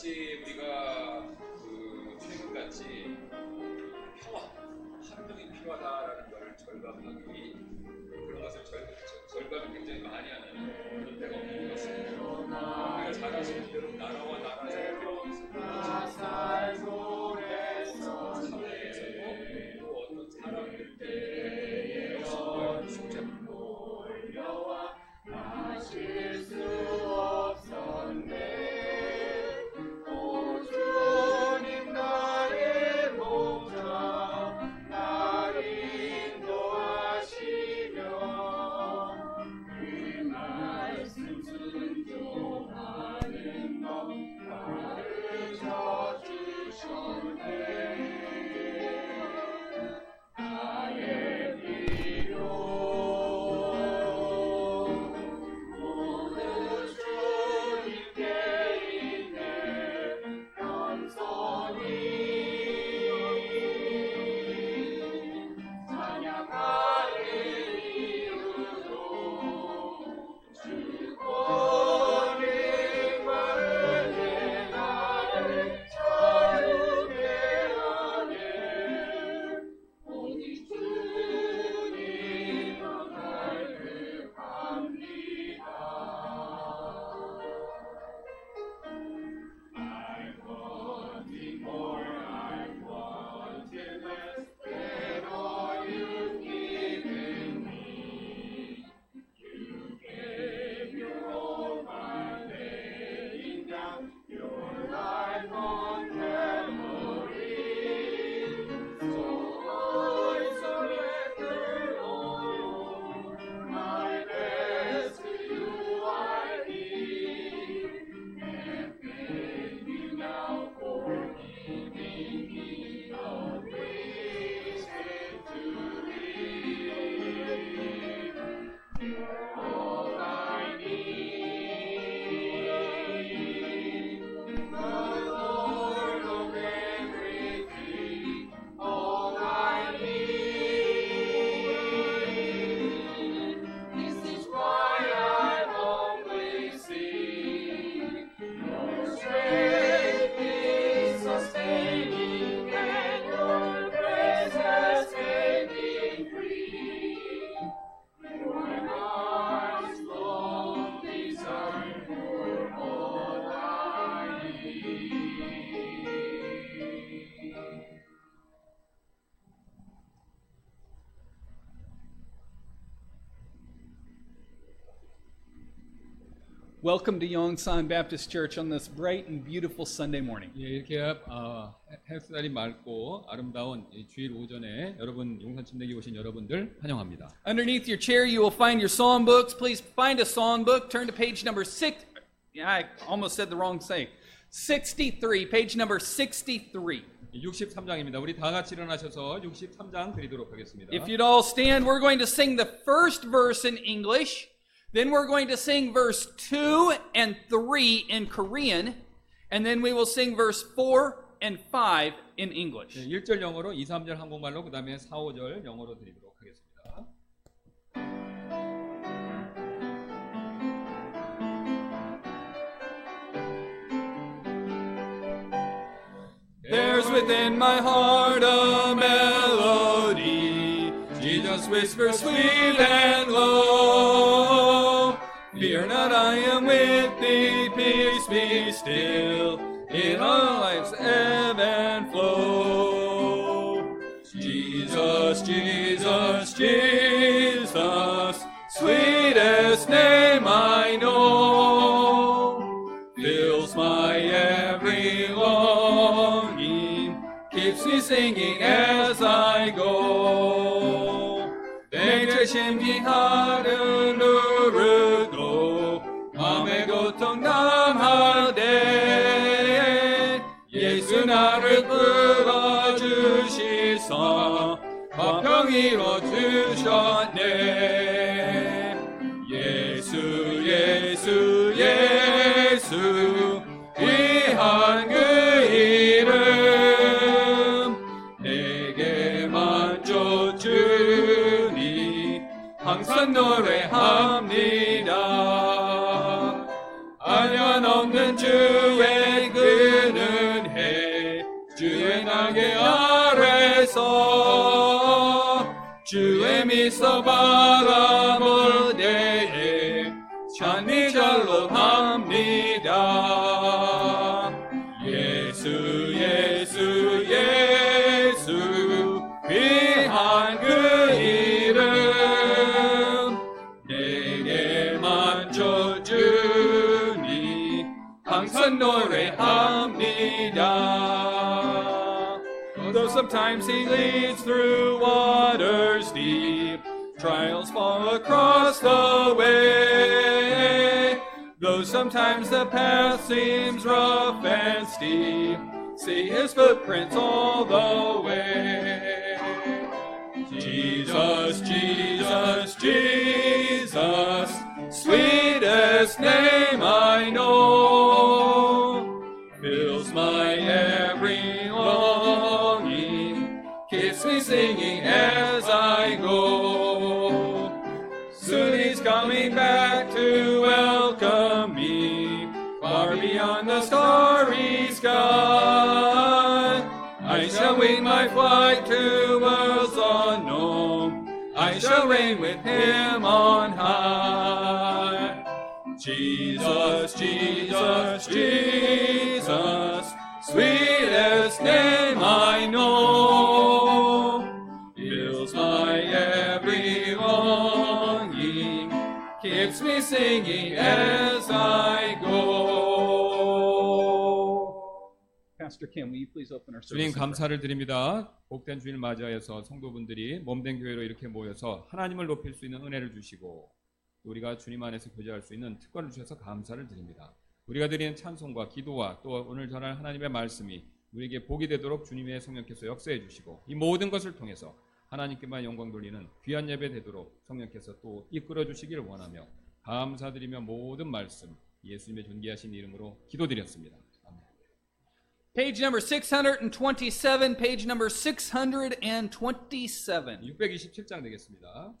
마치 우리가 그 최근같이 평화, 합동이 필요하다라는 걸 절감하기 그런 것을 절, 절- 절감을 굉장히 많이 하는 그런 때가 없는 것 같습니다. 우리가 잘 아시는 대로 나라와 나라의 사회에서도 Welcome to Yongsan Baptist Church on this bright and beautiful Sunday morning. 예, 이렇게 아, 햇살이 맑고 아름다운 이 주일 오전에 여러분 용산 침대기 오신 여러분들 환영합니다. Underneath your chair, you will find your song books. Please find a song book. Turn to page number six. Yeah, I almost said the wrong thing. 63, page number 63. 63장입니다. 우리 다 같이 일어나셔서 63장 드리도록 하겠습니다. If you'd all stand, we're going to sing the first verse in English. Then we're going to sing verse 2 and 3 in Korean. And then we will sing verse 4 and 5 in English. 네, 1절 영어로 2, 3절 한국말로 그 다음에 4, 5절 영어로 드리도록 하겠습니다. There's within my heart a melody. Jesus whispers sweet and low. I am with thee. Peace be still. In all life's ebb and flow. Jesus, Jesus, Jesus, sweetest name I know 화평 이뤄주셨네. 예수 예수 예수 항상 노래합니다. 안녕 없는 주의 그 주의 날개 아래서 주의 sometimes he leads through waters deep, trials fall across the way. Though sometimes the path seems rough and steep, see his footprints all the way. Jesus, Jesus, Jesus, sweetest name I know, fills my every longing, me singing as I go. Soon he's coming back to welcome me, far beyond the starry sky. I shall wing my flight to worlds unknown. I shall reign with him on high. Jesus, Jesus, Jesus, 주님? 감사를 드립니다. 복된 주일 맞이하여서 성도분들이 몸된 교회로 이렇게 모여서 하나님을 높일 수 있는 은혜를 주시고 또 우리가 주님 안에서 교제할 수 있는 특권을 주셔서 감사를 드립니다. 우리가 드리는 찬송과 기도와 또 오늘 전할 하나님의 말씀이 우리에게 복이 되도록 주님의 성령께서 역사해 주시고 이 모든 것을 통해서 하나님께만 영광 돌리는 귀한 예배 되도록 성령께서 또 이끌어 주시기를 원하며 감사드리며 모든 말씀 예수님의 존귀하신 이름으로 기도드렸습니다. 아멘. Page number 627, page number 627. 627장 되겠습니다.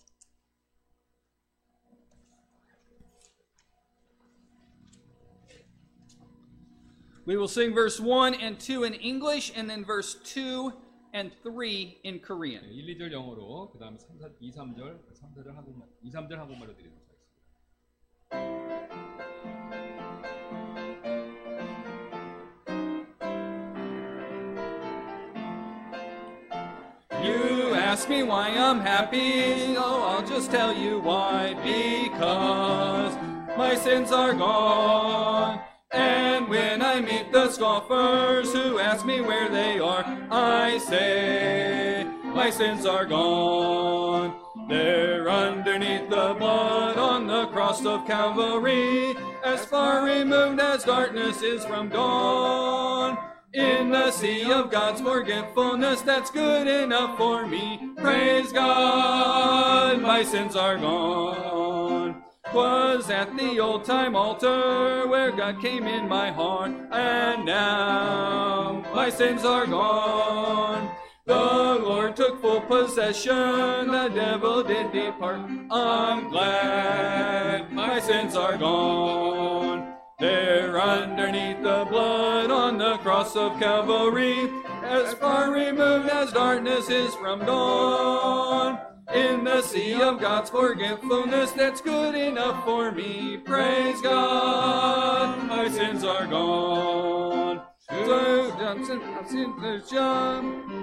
We will sing verse 1 and 2 in English, and then verse 2 and 3 in Korean. 1, 2절 영어로 그다음에 3, 4, 2, 3절, 3, 4절 한국말, 2, 3절 한국말로 드리도록 하겠습니다. Ask me why I'm happy, oh, I'll just tell you why. Because my sins are gone. And when I meet the scoffers who ask me where they are, I say, My sins are gone. They're underneath the blood on the cross of Calvary, as far removed as darkness is from dawn. In the sea of God's forgetfulness, that's good enough for me. Praise God, my sins are gone. 'Twas at the old time altar where God came in my heart, and now my sins are gone. The Lord took full possession, the devil did depart. I'm glad my sins are gone. They're underneath the blood on the cross of Calvary, as far removed as darkness is from dawn. In the sea of God's forgetfulness, that's good enough for me. Praise God, my sins are gone. So, Johnson, I've seen the jump.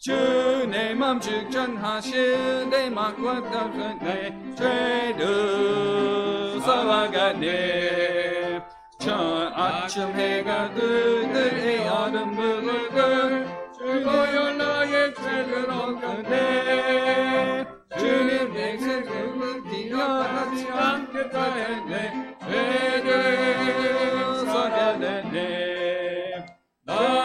주내 맘 직전하신 내 막과 내 죄를 살아가네 저 아침 해가 뜨는 여름 물을 주여 나의 죄를 얻겠네 주님 내 죄를 기억하지 않겠다 했네 죄를 살아내네 나 주님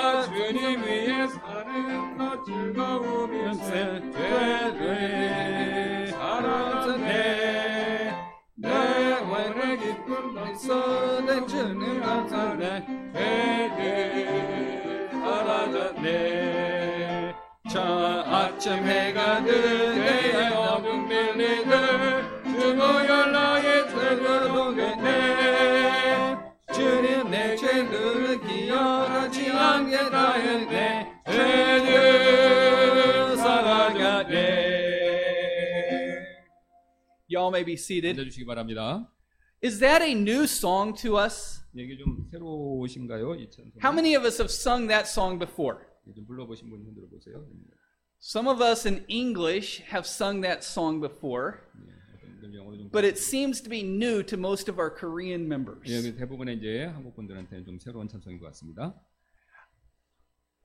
손은 주는 감사네 해를 알아졌네 저 아침 해가 뜨네 어둠 밀리들 주모 연락의 틀을 보겠네 주님 내 죄를 기억하지 않겠다 했네 죄를 사랑하네 Y'all may be seated. 앉아주시기 바랍니다. Is that a new song to us? 이게 좀 새로우신가요? 이 찬송? How many of us have sung that song before? 좀 불러보신 분 흔들어 보세요. Some of us in English have sung that song before, 예, 어떤 분들 영어로 좀. but it seems to be new to most of our Korean members. 예, 그 대부분의 이제 한국 분들한테는 좀 새로운 찬송인 것 같습니다.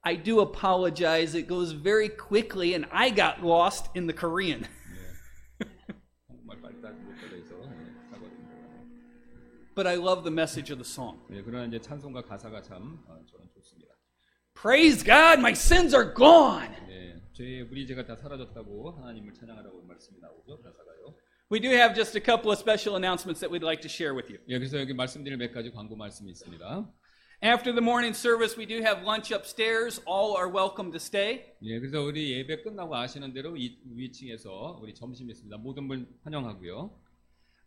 I do apologize. It goes very quickly, and I got lost in the Korean. But I love the message of the song. 예, 그러나 이제 찬송과 가사가 참 어, 저는 좋습니다. Praise God, my sins are gone. 네, 죄의 무리죄가 다 사라졌다고 하나님을 찬양하라고 말씀이 나오죠 가사가요. We do have just a couple of special announcements that we'd like to share with you. 예, 그래서 여기 말씀드릴 몇 가지 광고 말씀이 있습니다. After the morning service, we do have lunch upstairs. All are welcome to stay. 예, 그래서 우리 예배 끝나고 아시는 대로 이 위층에서 우리 점심이 있습니다. 모든 분 환영하고요.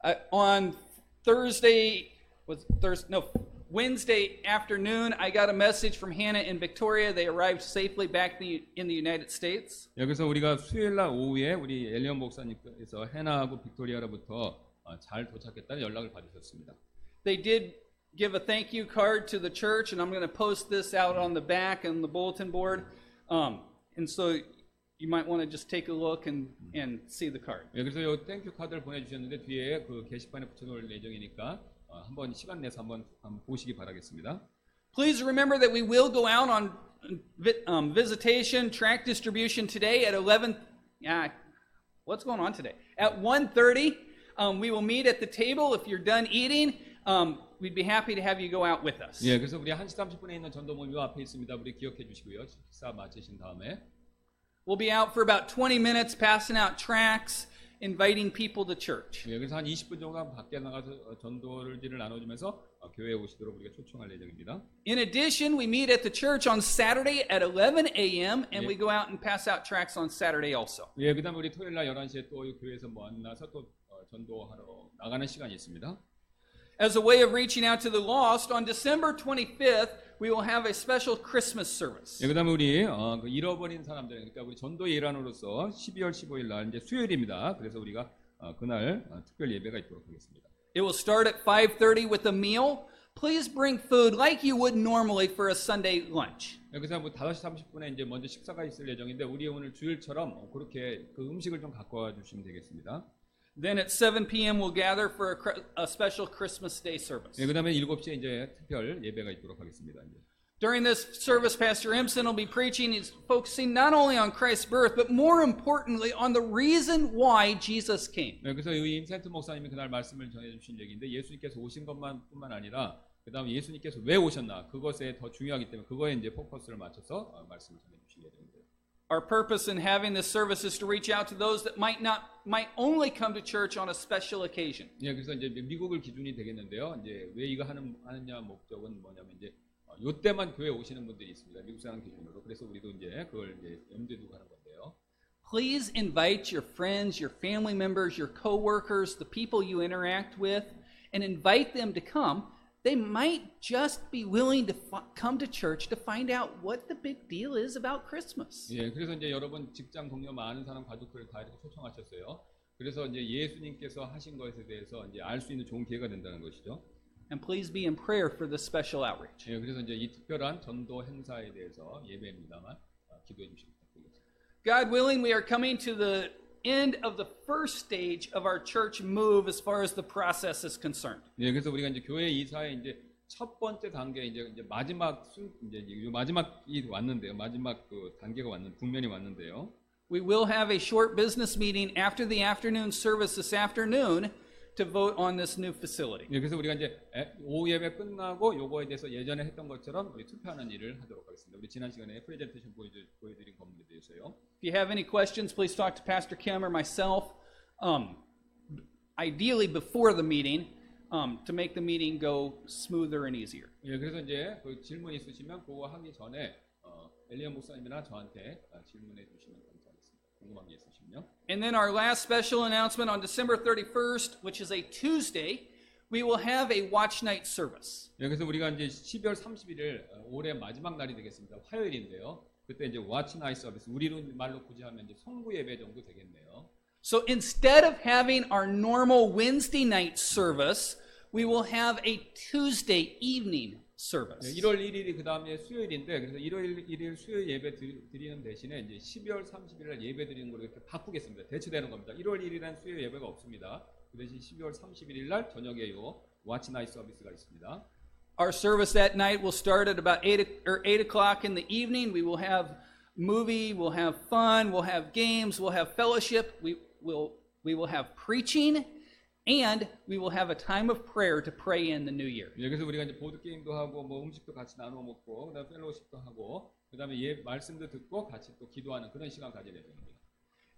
Uh, on Thursday, was Thursday? No, Wednesday afternoon, I got a message from Hannah and Victoria. They arrived safely back the, in the United States. 여기서 우리가 수요일 날 오후에 우리 엘리언 목사님께서 해나하고 빅토리아로부터 어, 잘 도착했다는 연락을 받으셨습니다. They did give a thank you card to the church, and I'm going to post this out on the back and the bulletin board. Um, and so you might want to just take a look and, and see the card. 예, 그래서 요 땡큐 카드를 보내주셨는데 뒤에 그 게시판에 붙여놓을 예정이니까 어, 한번 시간 내서 한번, 한번 보시기 바라겠습니다. Please remember that we will go out on vi- um, visitation, track distribution today at 11. Yeah, what's going on today? At 1:30, um, we will meet at the table. If you're done eating, um, we'd be happy to have you go out with us. 예, 그래서 우리 1시 30분에 있는 전도모임 요 앞에 있습니다. 우리 기억해 주시고요. 식사 마치신 다음에 We'll be out for about 20 minutes, passing out tracts, inviting people to church. 예, 그래서 한 20분 정도 밖에 나가서 어, 전도를 나눠주면서 어, 교회에 오시도록 우리가 초청할 예정입니다. In addition, we meet at the church on Saturday at 11 a.m. and Yeah. we go out and pass out tracts on Saturday also. 예, 그다음 우리 토요일 날 11시에 또이 교회에서 만나서 또 어, 전도하러 나가는 시간이 있습니다. As a way of reaching out to the lost, on December 25th, we will have a special Christmas service. 예, 그다음에 우리 어, 그 잃어버린 사람들, 그러니까 우리 전도의 일환으로서 12월 15일 날 이제 수요일입니다. 그래서 우리가 어, 그날 어, 특별 예배가 있도록 하겠습니다. It will start at 5:30 with a meal. Please bring food like you would normally for a Sunday lunch. 예, 그래서 뭐 5시 30분에 이제 먼저 식사가 있을 예정인데 우리 오늘 주일처럼 어, 그렇게 그 음식을 좀 갖고 와 주시면 되겠습니다. Then at 7 p.m. we'll gather for a, a special Christmas Day service. 예, 그다음에 7시에 이제 특별 예배가 있도록 하겠습니다. 이제. During this service, Pastor Empson will be preaching. He's focusing not only on Christ's birth, but more importantly on the reason why Jesus came. 네, 그래서 이 임센트 목사님이 그날 말씀을 전해주신 얘기인데 예수님께서 오신 것만 뿐만 아니라 그다음 예수님께서 왜 오셨나 그것에 더 중요하기 때문에 그거에 이제 포커스를 맞춰서 어, 말씀을 전해주신 예정입니다. Our purpose in having this service is to reach out to those that might not might only come to church on a special occasion. 예, 그래서 이제 미국을 기준이 되겠는데요. 이제 왜 이거 하는 하느냐 목적은 뭐냐면 이제 어, 요때만 교회 오시는 분들이 있습니다. 미국 사람 기준으로. 그래서 우리도 이제 그걸 이제 염두에 두고 하는 건데요. Please invite your friends, your family members, your coworkers, the people you interact with, and invite them to come. They might just be willing to fi- come to church to find out what the big deal is about Christmas. 예, 그래서 이제 여러분 직장 동료 많은 사람 가족들을 다 이렇게 초청하셨어요. 그래서 이제 예수님께서 하신 것에 대해서 이제 알 수 있는 좋은 기회가 된다는 것이죠. And please be in prayer for this special outreach. 예, 그래서 이제 이 특별한 전도 행사에 대해서 예배입니다만 어, 기도해 주시기 부탁드리겠습니다. God willing, we are coming to the end of the first stage of our church move as far as the process is concerned. 예, 그래서 우리가 이제 교회 이사의 이제 첫 번째 단계 이제 이제 마지막 순 이제 이 마지막이 왔는데요. 마지막 그 단계가 왔는 국면이 왔는데요. We will have a short business meeting after the afternoon service this afternoon To vote on this new facility. 예, 그래서 우리가 이제 에- 오후 예배 끝나고 요거에 대해서 예전에 했던 것처럼 우리 투표하는 일을 하도록 하겠습니다. 우리 지난 시간에 프레젠테이션 보여드, 보여드린 건물에 대해서요. If you have any questions, please talk to Pastor Kim or myself. Um, ideally, before the meeting, um, to make the meeting go smoother and easier. 예, 그래서 이제 그 질문 있으시면 그거 하기 전에 어, 엘리언 목사님이나 저한테 어, 질문해 주시면 감사하겠습니다. And then our last special announcement on December 31st, which is a Tuesday, we will have a watch night service. 예, 그래서 우리가 이제 12월 31일 어, 올해 마지막 날이 되겠습니다. 화요일인데요. 그때 이제 와치 나이 서비스 우리로 말로 굳이 하면 이제 성구 예배 정도 되겠네요. So instead of having our normal Wednesday night service, we will have a Tuesday evening service. 1월 1일이 그 다음에 수요일인데 그래서 1월 1일 수요일 예배 드- 드리는 대신에 이제 12월 30일 날 예배 드리는 걸로 이렇게 바꾸겠습니다. 대체되는 겁니다. 1월 1일은 수요일 예배가 없습니다. 그 대신 12월 31일 날 저녁에 요. 와치 나이 서비스가 있습니다. Our service that night will start at about eight o- or eight o'clock in the evening. We will have movie, we'll have fun, we'll have games, we'll have fellowship, we will we will have preaching, and we will have a time of prayer to pray in the new year. 예, 그래서 우리가 이제 보드 게임도 하고 뭐 음식도 같이 나눠 먹고 그다음에 펠로우십도 하고 그다음에 예 말씀도 듣고 같이 또 기도하는 그런 시간 가지게 됩니다.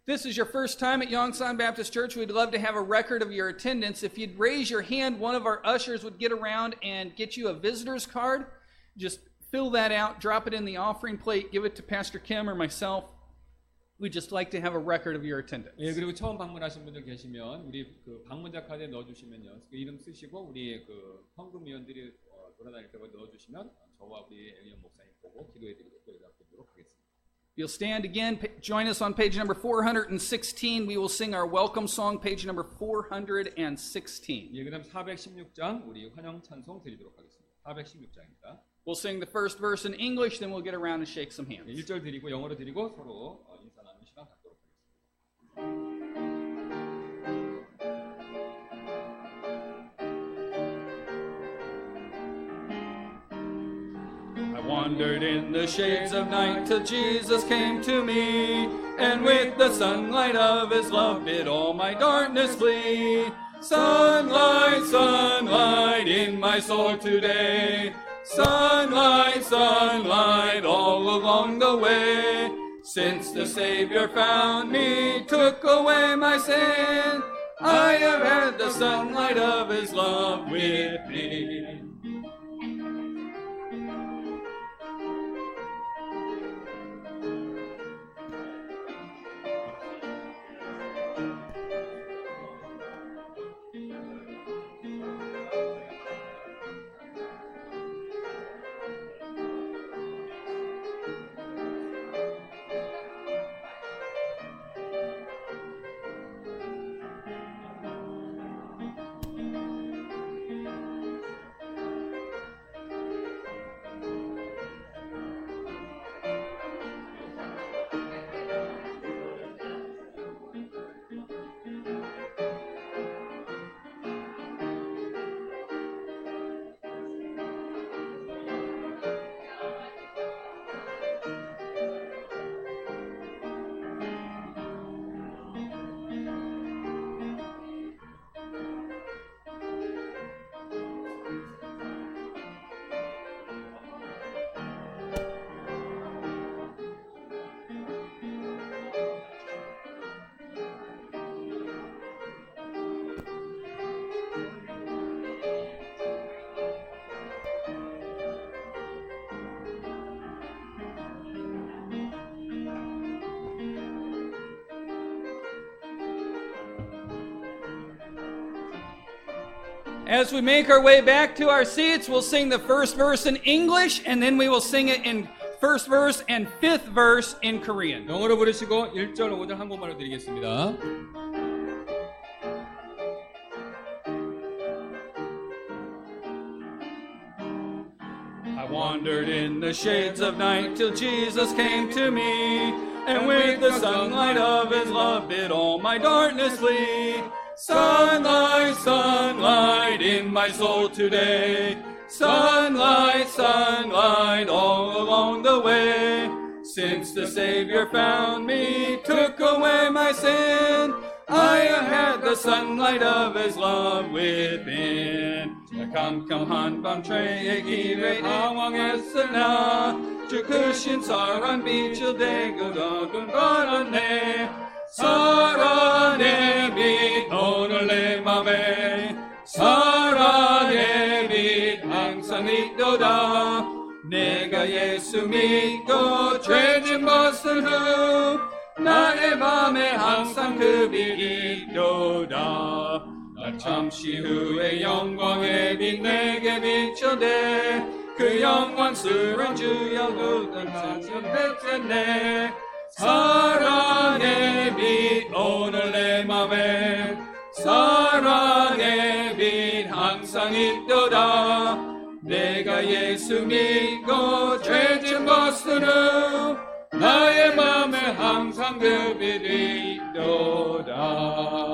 This is your first time at Yongsan Baptist Church. We'd love to have a record of your attendance. If you'd raise your hand, one of our ushers would get around and get you a visitor's card. Just fill that out, drop it in the offering plate, give it to Pastor Kim or myself. We'd just like to have a record of your attendance. 예, 그리고 처음 방문하신 분들 계시면 우리 그 방문자 카드에 넣어주시면요. 그 이름 쓰시고 우리 그 헌금위원들이 어, 돌아다닐 때 거기 넣어주시면 저와 우리 애리언 목사님 보고 기도해드리고 또 연락드리도록 하겠습니다. You'll stand again. Pa- Join us on page number 416. We will sing our welcome song, page number 416. 예, 그다음 416장 우리 환영 찬송 드리도록 하겠습니다. 416장입니다. We'll sing the first verse in English, then we'll get around and shake some 예, hands. 1절 드리고 영어로 드리고 서로 wandered in the shades of night till Jesus came to me, and with the sunlight of his love did all my darkness flee. Sunlight, sunlight in my soul today. Sunlight, sunlight all along the way. Since the Savior found me, took away my sin, I have had the sunlight of his love with me. As we make our way back to our seats, we'll sing the first verse in English, and then we will sing it in first verse and fifth verse in Korean. 영어로 부르시고 1절, 5절 한국말로 드리겠습니다. I wandered in the shades of night till Jesus came to me, and with the sunlight of his love did all my darkness flee. Sunlight, sunlight in my soul today. Sunlight, sunlight all along the way. Since the Savior found me, took away my sin, I have had the sunlight of His love within. Kam kam han bam tre give awang esana. Jakushin saran beach a day go dog and 사랑의 빛 오늘 내 맘에. 사랑의 빛 항상 있도다. 내가 예수 믿고 죄진 벗은 후 나의 맘에 항상 그 빛이 있도다. 나 잠시 후에 영광의 빛 내게 비춰대. 그 영광스런 주여 그건 사전 뱉었네 사랑의 빛 오늘 내 맘에. 사랑의 빛 항상 있도다. 내가 예수 믿고 죄진 벗으는 나의 맘에 항상 그 빛이 있도다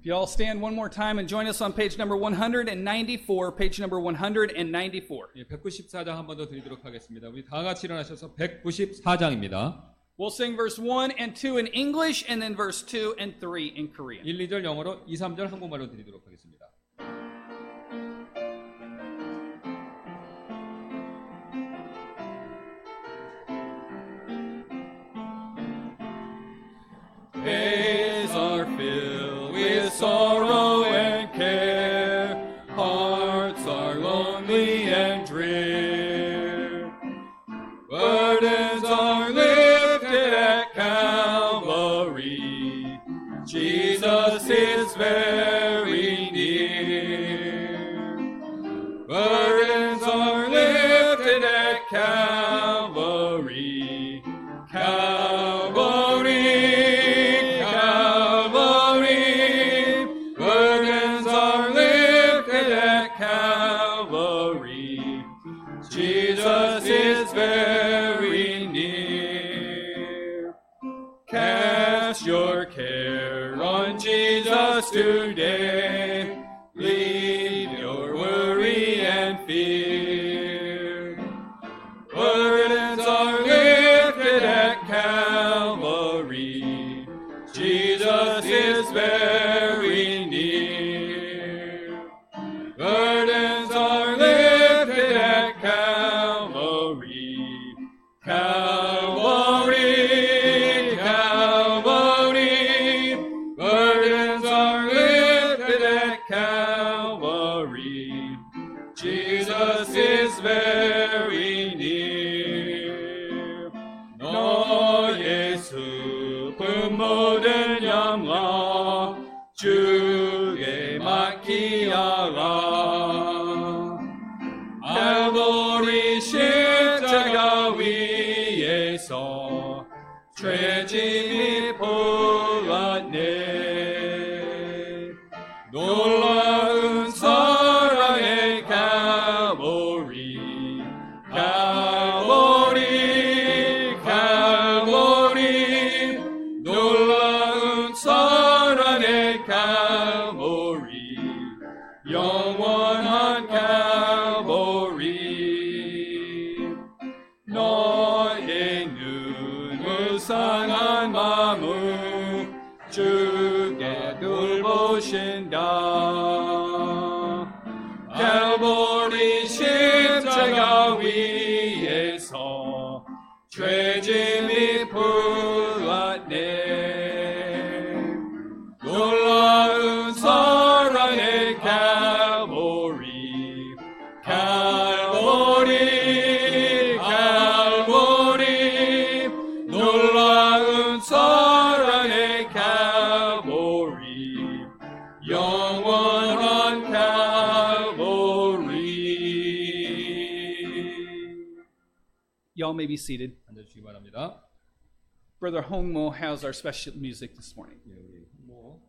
If you all stand one more time and join us on page number 194, page number 194. 예, 194장 한 번 더 드리도록 하겠습니다. 우리 다 같이 일어나셔서 194장입니다. We'll sing verse 1 and 2 in English and then verse 2 and 3 in Korean. 1, 2절 영어로 2, 3절 한국말로 드리도록 하겠습니다. 맡기 may be seated. 앉아주시기 바랍니다 Brother Hongmo has our special music this morning. 예, 우리 뭐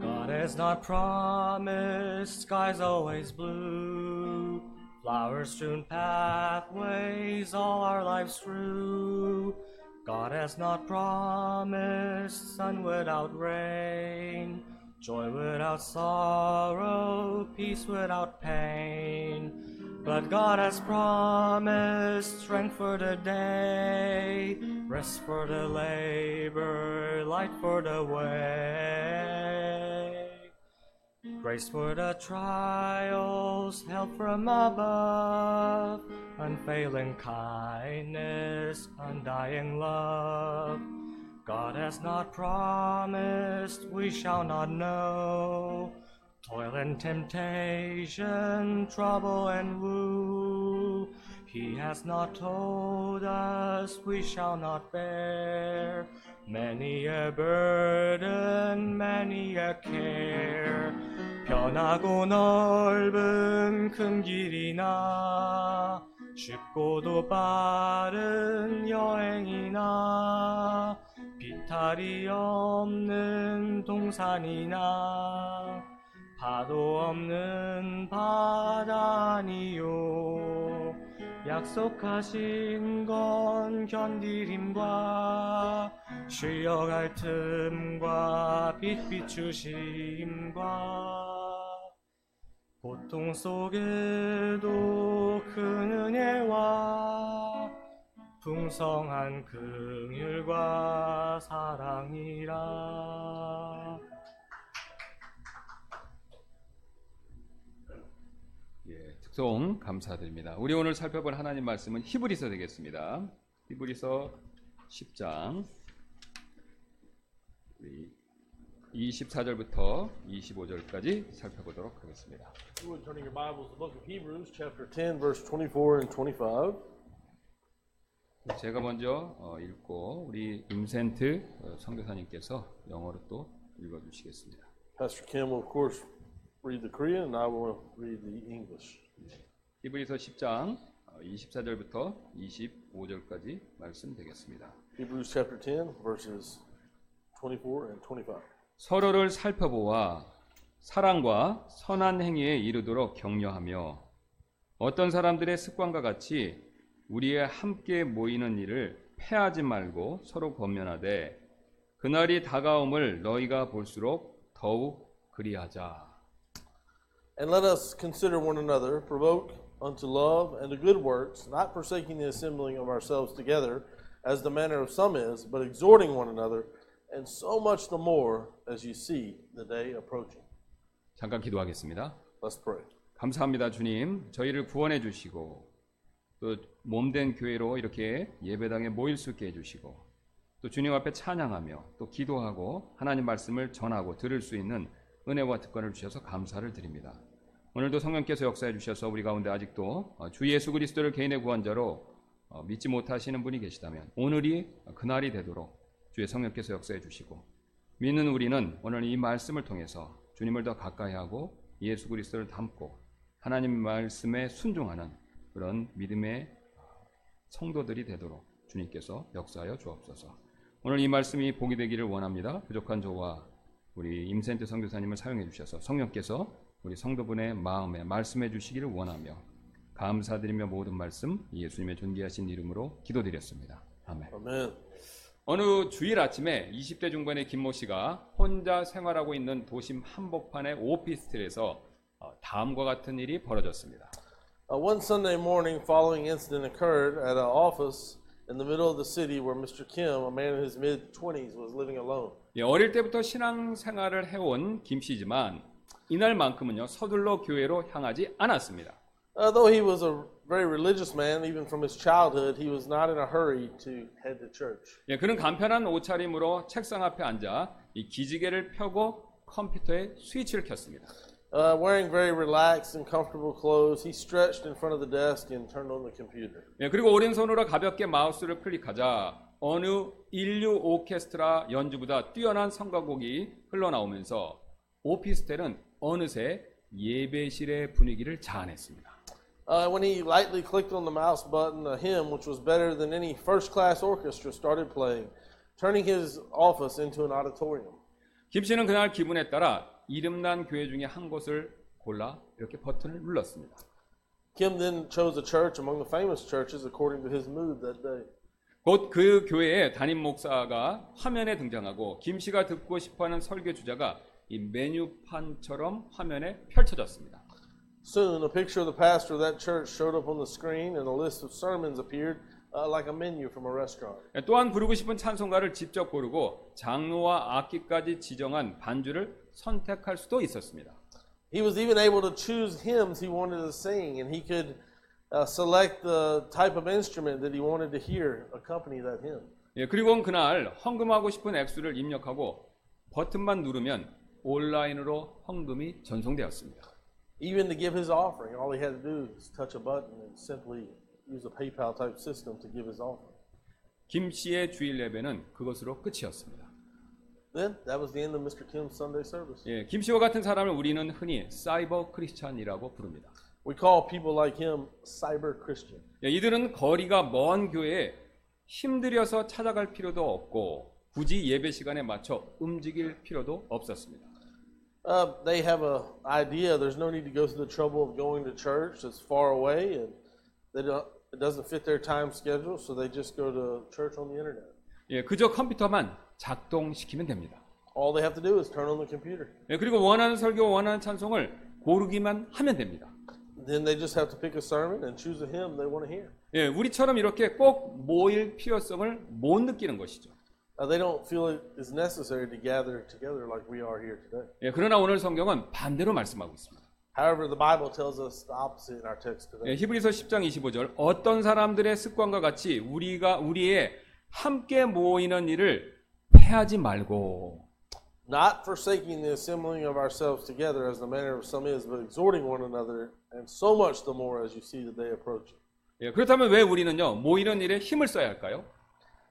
God has not promised skies always blue, flowers strewn pathways our through. God has not promised sun without rain, joy without sorrow, peace without pain. But God has promised strength for the day, rest for the labor, light for the way. Grace for the trials, help from above, unfailing kindness, undying love. God has not promised, we shall not know. Toil and temptation, trouble and woe. He has not told us we shall not bear many a burden, many a care. 편하고 넓은 큰 길이나 쉽고도 빠른 여행이나 비탈이 없는 동산이나 파도 없는 바다니요. 약속하신 건 견디림과 쉬어갈 틈과 빛 비추심과 고통 속에도 큰 은혜와 풍성한 긍휼과 사랑이라 예, 특송 감사드립니다. 우리 오늘 살펴볼 하나님 말씀은 히브리서 되겠습니다. 히브리서 10장 우리 24절부터 25절까지 살펴보도록 하겠습니다. You would turning your Bibles to the book of Hebrews, chapter 10, verse 24 and 25. 제가 먼저 어, 읽고 우리 임센트 어, 선교사님께서 영어로 또 읽어주시겠습니다. Pastor Kim will, of course, read the Korean, and I will read the English. 히브리서 10장 어, 24절부터 25절까지 말씀 되겠습니다. Hebrews chapter 10, verses 24 and 25. 서로를 살펴보아 사랑과 선한 행위에 이르도록 격려하며 어떤 사람들의 습관과 같이 우리의 함께 모이는 일을 패하지 말고 서로 권면하되 그날이 다가옴을 너희가 볼수록 더욱 그리하자. And let us consider one another, provoke unto love and to good works, not forsaking the assembling of ourselves together, as the manner of some is, but exhorting one another, and so much the more as you see the day approaching. 잠깐 기도하겠습니다. Let's pray. 감사합니다, 주님. 저희를 구원해 주시고 또 몸된 교회로 이렇게 예배당에 모일 수 있게 해 주시고 또 주님 앞에 찬양하며 또 기도하고 하나님 말씀을 전하고 들을 수 있는 은혜와 특권을 주셔서 감사를 드립니다. 오늘도 성령께서 역사해 주셔서 우리 가운데 아직도 어, 주 예수 그리스도를 개인의 구원자로 어, 믿지 못하시는 분이 계시다면 오늘이 그날이 되도록 주의 성령께서 역사해 주시고 믿는 우리는 오늘 이 말씀을 통해서 주님을 더 가까이 하고 예수 그리스도를 닮고 하나님 말씀에 순종하는 그런 믿음의 성도들이 되도록 주님께서 역사하여 주옵소서. 오늘 이 말씀이 복이 되기를 원합니다. 부족한 저와 우리 임센트 선교사님을 사용해 주셔서 성령께서 우리 성도분의 마음에 말씀해 주시기를 원하며 감사드리며 모든 말씀 예수님의 존귀하신 이름으로 기도드렸습니다. 아멘. Amen. 어느 주일 아침에 20대 중반의 김모 씨가 혼자 생활하고 있는 도심 한복판의 오피스텔에서 어, 다음과 같은 일이 벌어졌습니다. Uh, one Sunday morning, following incident occurred at an office in the middle of the city where Mr. Kim, a man in his mid 20s, was living alone. 예, 어릴 때부터 신앙 생활을 해온 김 씨지만 이날만큼은요 서둘러 교회로 향하지 않았습니다. Uh, though he was a very religious man, even from his childhood, he was not in a hurry to head to church. 예, 그는 간편한 옷차림으로 책상 앞에 앉아 이 기지개를 펴고 컴퓨터에 스위치를 켰습니다. Uh, wearing very relaxed and comfortable clothes, he stretched in front of the desk and turned on the computer. 예, 그리고 오른손으로 가볍게 마우스를 클릭하자 어느 인류 오케스트라 연주보다 뛰어난 성가곡이 흘러나오면서 오피스텔은 어느새 예배실의 분위기를 자아냈습니다. Uh, when he lightly clicked on the mouse button, a hymn, which was better than any first class orchestra, started playing, turning his office into an auditorium. 김 씨는 그날 기분에 따라 이름난 교회 중에 한 곳을 골라 이렇게 버튼을 눌렀습니다. Kim then chose a church among the famous churches according to his mood that day. 곧 그 교회의 담임 목사가 화면에 등장하고 김 씨가 듣고 싶어하는 설교 주자가 이 메뉴판처럼 화면에 펼쳐졌습니다. Soon, a picture of the pastor of that church showed up on the screen, and a list of sermons appeared uh, like a menu from a restaurant. 또한 부르고 싶은 찬송가를 직접 고르고 장르와 악기까지 지정한 반주를 선택할 수도 있었습니다. He was even able to choose hymns he wanted to sing, and he could uh, select the type of instrument that he wanted to hear accompany that hymn. 예, 그리고 그날 헌금하고 싶은 액수를 입력하고 버튼만 누르면 온라인으로 헌금이 전송되었습니다. Even to give his offering, all he had to do is touch a button and simply use a PayPal type system to give his offering. 김 씨의 주일 예배는 그것으로 끝이었습니다. Then that was the end of Mr. Kim's Sunday service. 예, 김 씨와 같은 사람을 우리는 흔히 사이버 크리스찬이라고 부릅니다. We call people like him cyber Christian. 예, 이들은 거리가 먼 교회에 힘들여서 찾아갈 필요도 없고 굳이 예배 시간에 맞춰 움직일 필요도 없었습니다. Uh, they have a idea. There's no need to go through the trouble of going to church. It's far away, and they don't. It doesn't fit their time schedule, so they just go to church on the internet. 예, 그저 컴퓨터만 작동시키면 됩니다. All they have to do is turn on the computer. 예, 그리고 원하는 설교, 원하는 찬송을 고르기만 하면 됩니다. Then they just have to pick a sermon and choose a hymn they want to hear. 예, 우리처럼 이렇게 꼭 모일 필요성을 못 느끼는 것이죠. Uh, they don't feel it is necessary to gather together like we are here today. 예, 그러나 오늘 성경은 반대로 말씀하고 있습니다. However, the Bible tells us the opposite in our text today. 예, 히브리서 10장 25절 어떤 사람들의 습관과 같이 우리가 우리의 함께 모이는 일을 패하지 말고 Not forsaking the assembling of ourselves together as the manner of some is, but exhorting one another, and so much the more as you see the day approaching. 예, 그렇다면 왜 우리는요 모이는 일에 힘을 써야 할까요?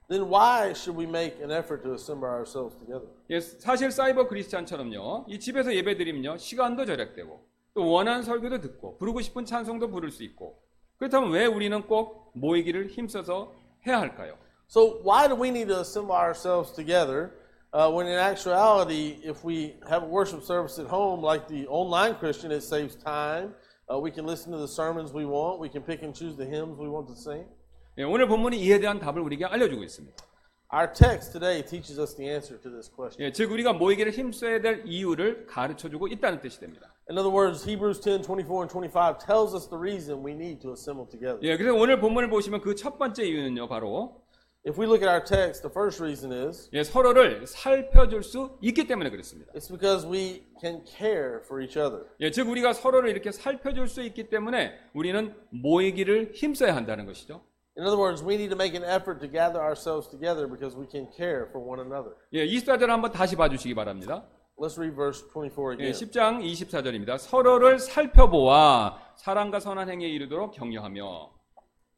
Then why should we make an effort to assemble ourselves together? 예, 사실 사이버 크리스찬처럼요 이 집에서 예배드리면요 시간도 절약되고 또 원하는 설교도 듣고 부르고 싶은 찬송도 부를 수 있고 그렇다면 왜 우리는 꼭 모이기를 힘써서 해야 할까요? So why do we need to assemble ourselves together uh, when in actuality, if we have a worship service at home like the online Christian, it saves time. Uh, we can listen to the sermons we want. We can pick and choose the hymns we want to sing. 예, 오늘 본문이 이에 대한 답을 우리에게 알려주고 있습니다. Our text today teaches us the answer to this question. 예, 즉 우리가 모이기를 힘써야 될 이유를 가르쳐주고 있다는 뜻이 됩니다. In other words, Hebrews 10 24 and 25 tells us the reason we need to assemble together. 예, 그래서 오늘 본문을 보시면 그 첫 번째 이유는요, 바로 If we look at our text, the first reason is 예, 서로를 살펴줄 수 있기 때문에 그렇습니다. it's because we can care for each other. 예, 즉 우리가 서로를 이렇게 살펴줄 수 있기 때문에 우리는 모이기를 힘써야 한다는 것이죠. In other words, we need to make an effort to gather ourselves together because we can care for one another. 예, 24절 한번 다시 봐주시기 바랍니다. Let's read verse 24 예, again. 10장 24절입니다. 서로를 살펴보아 사랑과 선한 행위에 이르도록 격려하며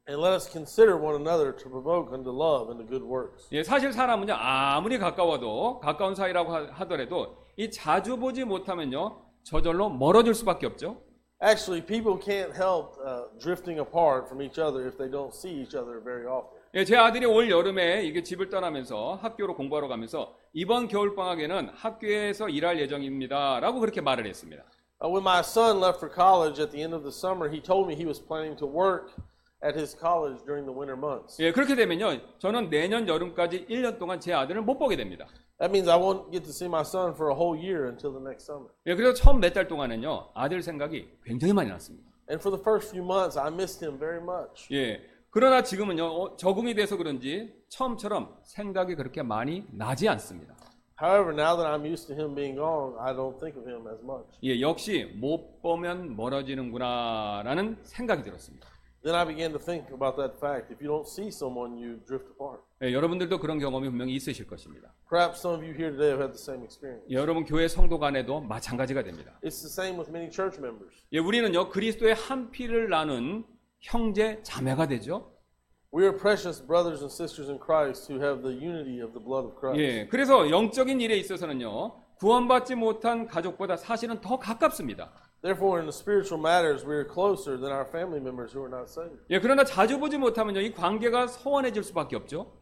And let us consider one another to provoke unto love and to good works. 예, 사실 사람은요 아무리 가까워도 가까운 사이라고 하- 하더라도 이 자주 보지 못하면요 저절로 멀어질 수밖에 없죠. Actually, people can't help uh, drifting apart from each other if they don't see each other very often. 예, 제 아들이 올 여름에 이게 집을 떠나면서 학교로 공부하러 가면서 이번 겨울 방학에는 학교에서 일할 예정입니다라고 그렇게 말을 했습니다. Uh, when my son left for college at the end of the summer, he told me he was planning to work at his college during the winter months. 예, 그렇게 되면요. 저는 내년 여름까지 1년 동안 제 아들을 못 보게 됩니다. That means I won't get to see my son for a whole year until the next summer. 예, 그래서 처음 몇 달 동안은요. 아들 생각이 굉장히 많이 났습니다. And for the first few months, I missed him very much. 예. 그러나 지금은요. 어, 적응이 돼서 그런지 처음처럼 생각이 그렇게 많이 나지 않습니다. However, now that I'm used to him being gone, I don't think of him as much. 예, 역시 못 보면 멀어지는구나라는 생각이 들었습니다. Then I began to think about that fact. If you don't see someone, you drift apart. 예, 여러분들도 그런 경험이 분명히 있으실 것입니다. Perhaps some of you here today have had the same experience. 예, 여러분 교회 성도 간에도 마찬가지가 됩니다. It's the same with many church members. 예, 우리는요 그리스도의 한 피를 나눈 형제 자매가 되죠. We are precious brothers and sisters in Christ who have the unity of the blood of Christ. 예, 그래서 영적인 일에 있어서는요 구원받지 못한 가족보다 사실은 더 가깝습니다. Therefore, in the spiritual matters, we are closer than our family members who are not saved. 예, 그러나 자주 보지 못하면요 이 관계가 소원해질 수밖에 없죠.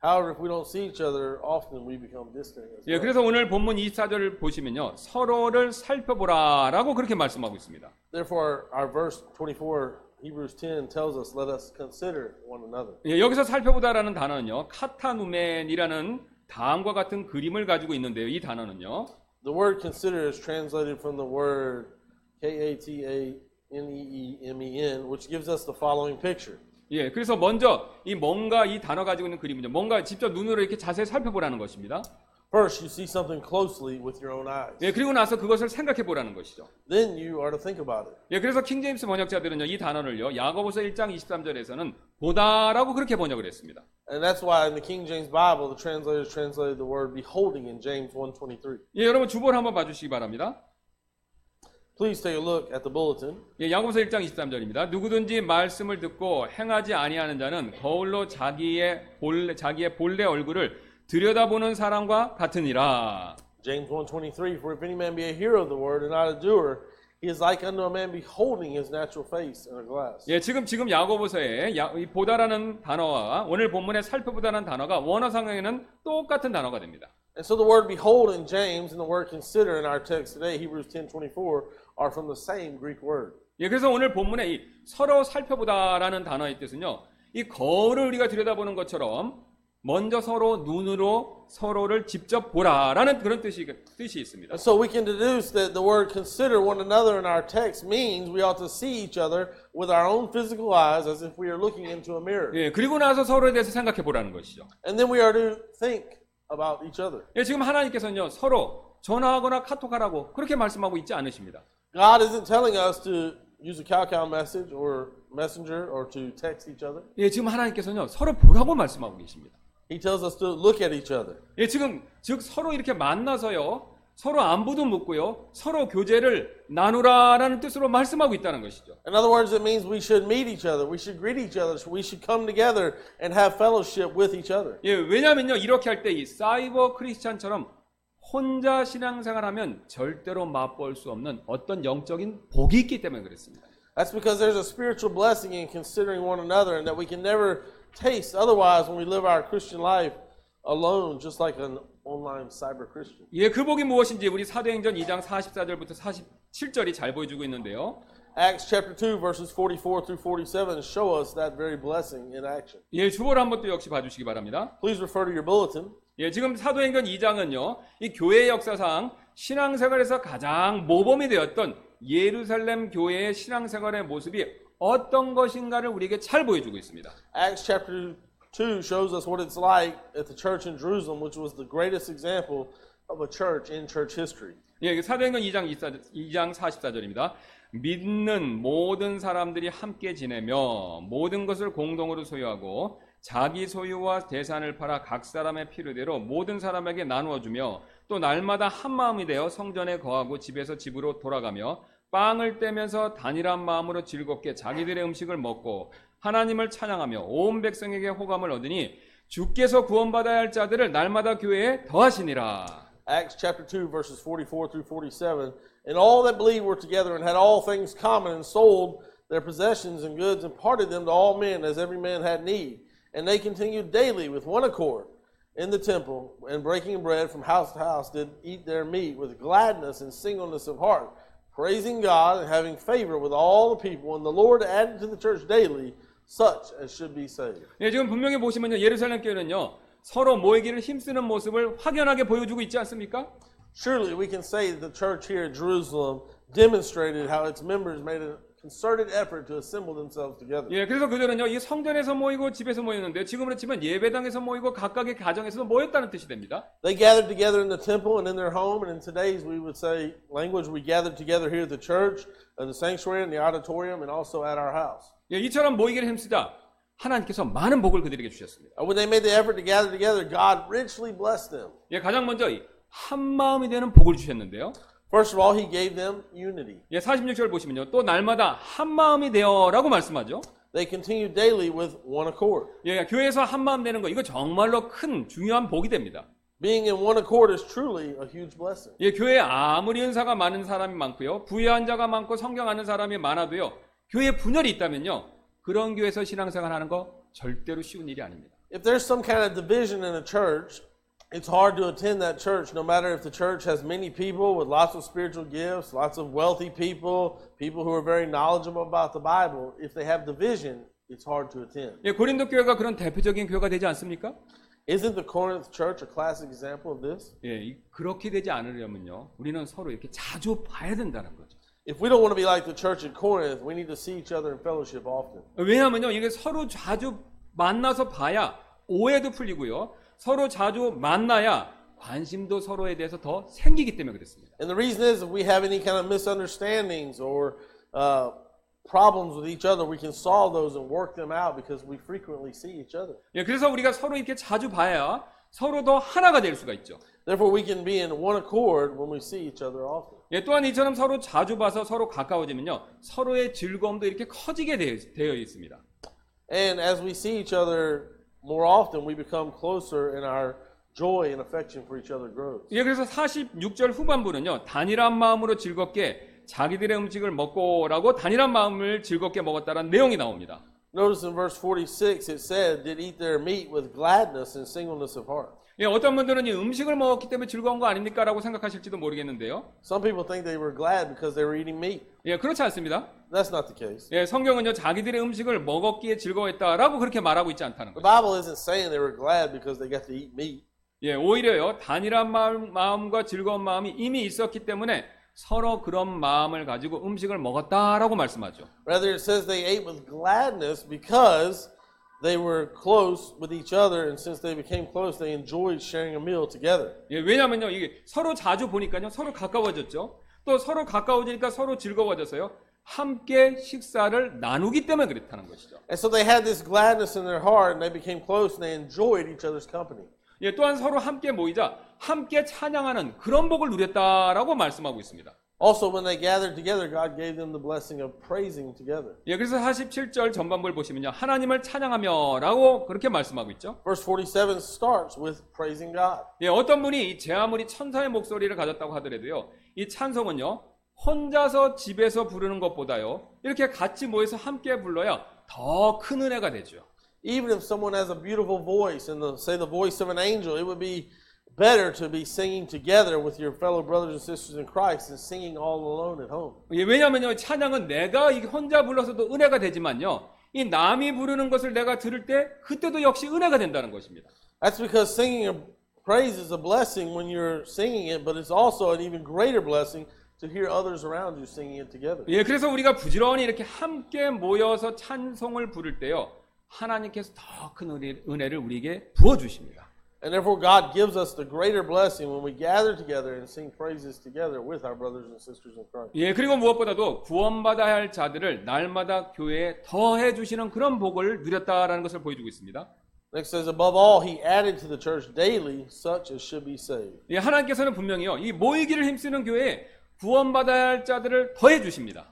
However, if we don't see each other often, we become distant. As 예, well. 그래서 오늘 본문 24절을 보시면요 서로를 살펴보라라고 그렇게 말씀하고 있습니다. Therefore, our verse 24, Hebrews 10, tells us, "Let us consider one another." 예, 여기서 살펴보다라는 단어는요 카타누멘이라는 다음과 같은 그림을 가지고 있는데요. 이 단어는요 The word "consider" is translated from the word K A T A N E E M E N, which gives us the following picture. 예, 그래서 먼저 이 뭔가 이 단어 가지고 있는 그림이죠. 뭔가 직접 눈으로 이렇게 자세히 살펴보라는 것입니다. First, you see something closely with your own eyes. 예, 그리고 나서 그것을 생각해 보라는 것이죠. Then you are to think about it. 예, 그래서 킹 제임스 번역자들은요, 이 단어를요, 야고보서 1장 23절에서는 보다라고 그렇게 번역을 했습니다. And that's why in the King James Bible, the translators translated the word beholding in James 1.23. 예, 여러분 주보를 한번 봐주시기 바랍니다. Please take a look at the bulletin. 예, 야고보서 1장 23절입니다. 누구든지 말씀을 듣고 행하지 아니하는 자는 거울로 자기의 본래 자기의 본래 얼굴을 들여다보는 사람과 같으니라. James 1.23, For if any man be a hearer of the word and not a doer, he is like unto a man beholding his natural face in a glass. 예, 지금 지금 야고보서에 야- 이 보다라는 단어와 오늘 본문에 살펴보다라는 단어가 원어 상황에는 똑같은 단어가 됩니다. And so the word behold in James and the word consider in our text today, Hebrews 10.24, are from the same Greek word. 예, 그래서 오늘 본문에 이 서로 살펴보다라는 단어의 뜻은요. 이 거울을 우리가 들여다보는 것처럼 먼저 서로 눈으로 서로를 직접 보라라는 그런 뜻이 뜻이 있습니다. And so we can deduce that the word consider one another in our text means we ought to see each other with our own physical eyes as if we are looking into a mirror. 예, 그리고 나서 서로에 대해서 생각해 보라는 것이죠. And then we are to think about each other. 예, 지금 하나님께서는요. 서로 전화하거나 카톡하라고 그렇게 말씀하고 있지 않으십니다. God isn't telling us to use a cow-cow message or messenger or to text each other. 예, 지금 하나님께서는요. 서로 보라고 말씀하고 계십니다. He tells us to look at each other. 예, 지금 즉 서로 이렇게 만나서요. 서로 안부도 묻고요. 서로 교제를 나누라라는 뜻으로 말씀하고 있다는 것이죠. In other words, it means we should meet each other. We should greet each other. We should come together and have fellowship with each other. 예, 왜냐면요. 이렇게 할 때 이 사이버 크리스찬처럼 혼자 신앙생활하면 절대로 맛볼 수 없는 어떤 영적인 복이 있기 때문에 그렇습니다. That's because there's a spiritual blessing in considering one another and that we can never taste otherwise when we live our Christian life alone, just like an online cyber Christian. 예, 그 복이 무엇인지 우리 사도행전 2장 44절부터 47절이 잘 보여주고 있는데요. Acts chapter 2, verses 44 through 47 show us that very blessing in action. 예, 주보를 한번 또 역시 봐 주시기 바랍니다. Please refer to your bulletin. 예, 지금 사도행전 2장은요, 이 교회 역사상 신앙생활에서 가장 모범이 되었던 예루살렘 교회의 신앙생활의 모습이 어떤 것인가를 우리에게 잘 보여주고 있습니다. Acts chapter 2 shows us what it's like at the church in Jerusalem, which was the greatest example of a church in church history. 예, 사도행전 2장 2장 44절입니다. 믿는 모든 사람들이 함께 지내며 모든 것을 공동으로 소유하고 자기 소유와 재산을 팔아 각 사람의 필요대로 모든 사람에게 나누어 주며 또 날마다 한 마음이 되어 성전에 거하고 집에서 집으로 돌아가며 빵을 떼면서 단일한 마음으로 즐겁게 자기들의 음식을 먹고 하나님을 찬양하며 온 백성에게 호감을 얻으니 주께서 구원받아야 할 자들을 날마다 교회에 더하시니라. Acts chapter 2, verses 44 through 47. And all that believed were together and had all things common and sold their possessions and goods and parted them to all men as every man had need. And they continued daily with one accord in the temple and breaking bread from house to house did eat their meat with gladness and singleness of heart, praising God and having favor with all the people. And the Lord added to the church daily such as should be saved. 예, 지금 분명히 보시면요. 예루살렘 교회는요. 서로 모이기를 힘쓰는 모습을 확연하게 보여주고 있지 않습니까? Surely we can say that the church here at Jerusalem demonstrated how its members made a concerted effort to assemble themselves together. 예, 그래서 그들은요. 이 성전에서 모이고 집에서 모였는데 지금으로 치면 예배당에서 모이고 각각의 가정에서도 모였다는 뜻이 됩니다. They gathered together in the temple and in their home, and in today's we would say language, we gathered together here at the church, in the sanctuary, in the auditorium, and also at our house. 예, 이처럼 모이기를 힘쓰자 하나님께서 많은 복을 그들에게 주셨습니다. When they made the effort to gather together, God richly blessed them. 예, 가장 먼저 이한 마음이 되는 복을 주셨는데요. First of all, He gave them unity. 예, 46절 보시면요. 또 날마다 한 마음이 되어라고 말씀하죠. They continued daily with one accord. 예, 교회에서 한 마음 되는 거 이거 정말로 큰 중요한 복이 됩니다. Being in one accord is truly a huge blessing. 예, 교회에 아무리 은사가 많은 사람이 많고요. 부유한 자가 많고 성경 아는 사람이 많아도요. 교회에 분열이 있다면요. 그런 교회에서 신앙생활 하는 거 절대로 쉬운 일이 아닙니다. If there's some kind of division in a church, it's hard to attend that church no matter if the church has many people with lots of spiritual gifts, lots of wealthy people, people who are very knowledgeable about the Bible. If they have division, it's hard to attend. 예, 고린도 교회가 그런 대표적인 교회가 되지 않습니까? Isn't the Corinth church a classic example of this? 예, 이- 그렇게 되지 않으려면요. 우리는 서로 이렇게 자주 봐야 된다는 거죠. If we don't want to be like the church at Corinth, we need to see each other in fellowship often. 왜냐하면요, 이게 서로 자주 만나서 봐야 오해도 풀리고요. 서로 자주 만나야 관심도 서로에 대해서 더 생기기 때문에 그렇습니다. And the reason is if we have any kind of misunderstandings or uh, problems with each other, we can solve those and work them out because we frequently see each other. 예, 그래서 우리가 서로 이렇게 자주 봐야 서로 더 하나가 될 수가 있죠. Therefore, we can be in one accord when we see each other often. 예, 또한 이처럼 서로 자주 봐서 서로 가까워지면요, 서로의 즐거움도 이렇게 커지게 되어, 되어 있습니다. And as we see each other more often, we become closer and our joy and affection for each other grows. 예, 그래서 46절 후반부는요, 단일한 마음으로 즐겁게 자기들의 음식을 먹고라고 단일한 마음을 즐겁게 먹었다는 내용이 나옵니다. Notice in verse 46, it said, did eat their meat with gladness and singleness of heart. 예, 어떤 분들은 이 음식을 먹었기 때문에 즐거운 거 아닙니까? 라고 생각하실지도 모르겠는데요. Some people think they were glad because they were eating meat. 예, 그렇지 않습니다. That's not the case. 예, 성경은요, 자기들의 음식을 먹었기에 즐거워했다라고 그렇게 말하고 있지 않다는 The 거죠. Bible isn't saying they were glad because they got to eat meat. 예, 오히려요, 단일한 마음, 마음과 즐거운 마음이 이미 있었기 때문에 서로 그런 마음을 가지고 음식을 먹었다라고 말씀하죠. Rather, it says they ate with gladness because they were close with each other, and since they became close, they enjoyed sharing a meal together. 예, 왜냐면요, 이게 서로 자주 보니까요, 서로 가까워졌죠. 또 서로 가까워지니까 서로 즐거워져서요, 함께 식사를 나누기 때문에 그렇다는 것이죠. And so they had this gladness in their heart, and they became close, and they enjoyed each other's company. 예, 또한 서로 함께 모이자 함께 찬양하는 그런 복을 누렸다라고 말씀하고 있습니다. Also, when they gathered together, God gave them the blessing of praising together. 예, 그래서 47절 전반부를 보시면요. 하나님을 찬양하며라고 그렇게 말씀하고 있죠. Verse 47 starts with praising God. 예, 어떤 분이 이제 아무리 천사의 목소리를 가졌다고 하더라도요. 이 찬송은요. 혼자서 집에서 부르는 것보다요. 이렇게 같이 모여서 함께 불러야 더 큰 은혜가 되죠. Even if someone has a beautiful voice, and the, say the voice of an angel, it would be better to be singing together with your fellow brothers and sisters in Christ than singing all alone at home. 예, 왜냐면요. 찬양은 내가 혼자 불러서도 은혜가 되지만요. 이 남이 부르는 것을 내가 들을 때 그때도 역시 은혜가 된다는 것입니다. That's because singing a praise is a blessing when you're singing it, but it's also an even greater blessing to hear others around you singing it together. 예, 그래서 우리가 부지런히 이렇게 함께 모여서 찬송을 부를 때요. 하나님께서 더 큰 은혜를 우리에게 부어 주십니다. And therefore, God gives us the greater blessing when we gather together and sing praises together with our brothers and sisters in Christ. 예, 그리고 무엇보다도 구원받아야 할 자들을 날마다 교회에 더해 주시는 그런 복을 누렸다라는 것을 보여주고 있습니다. Next says, above all, He added to the church daily such as should be saved. 예, 하나님께서는 분명히요. 이 모이기를 힘쓰는 교회에 구원받아야 할 자들을 더해 주십니다.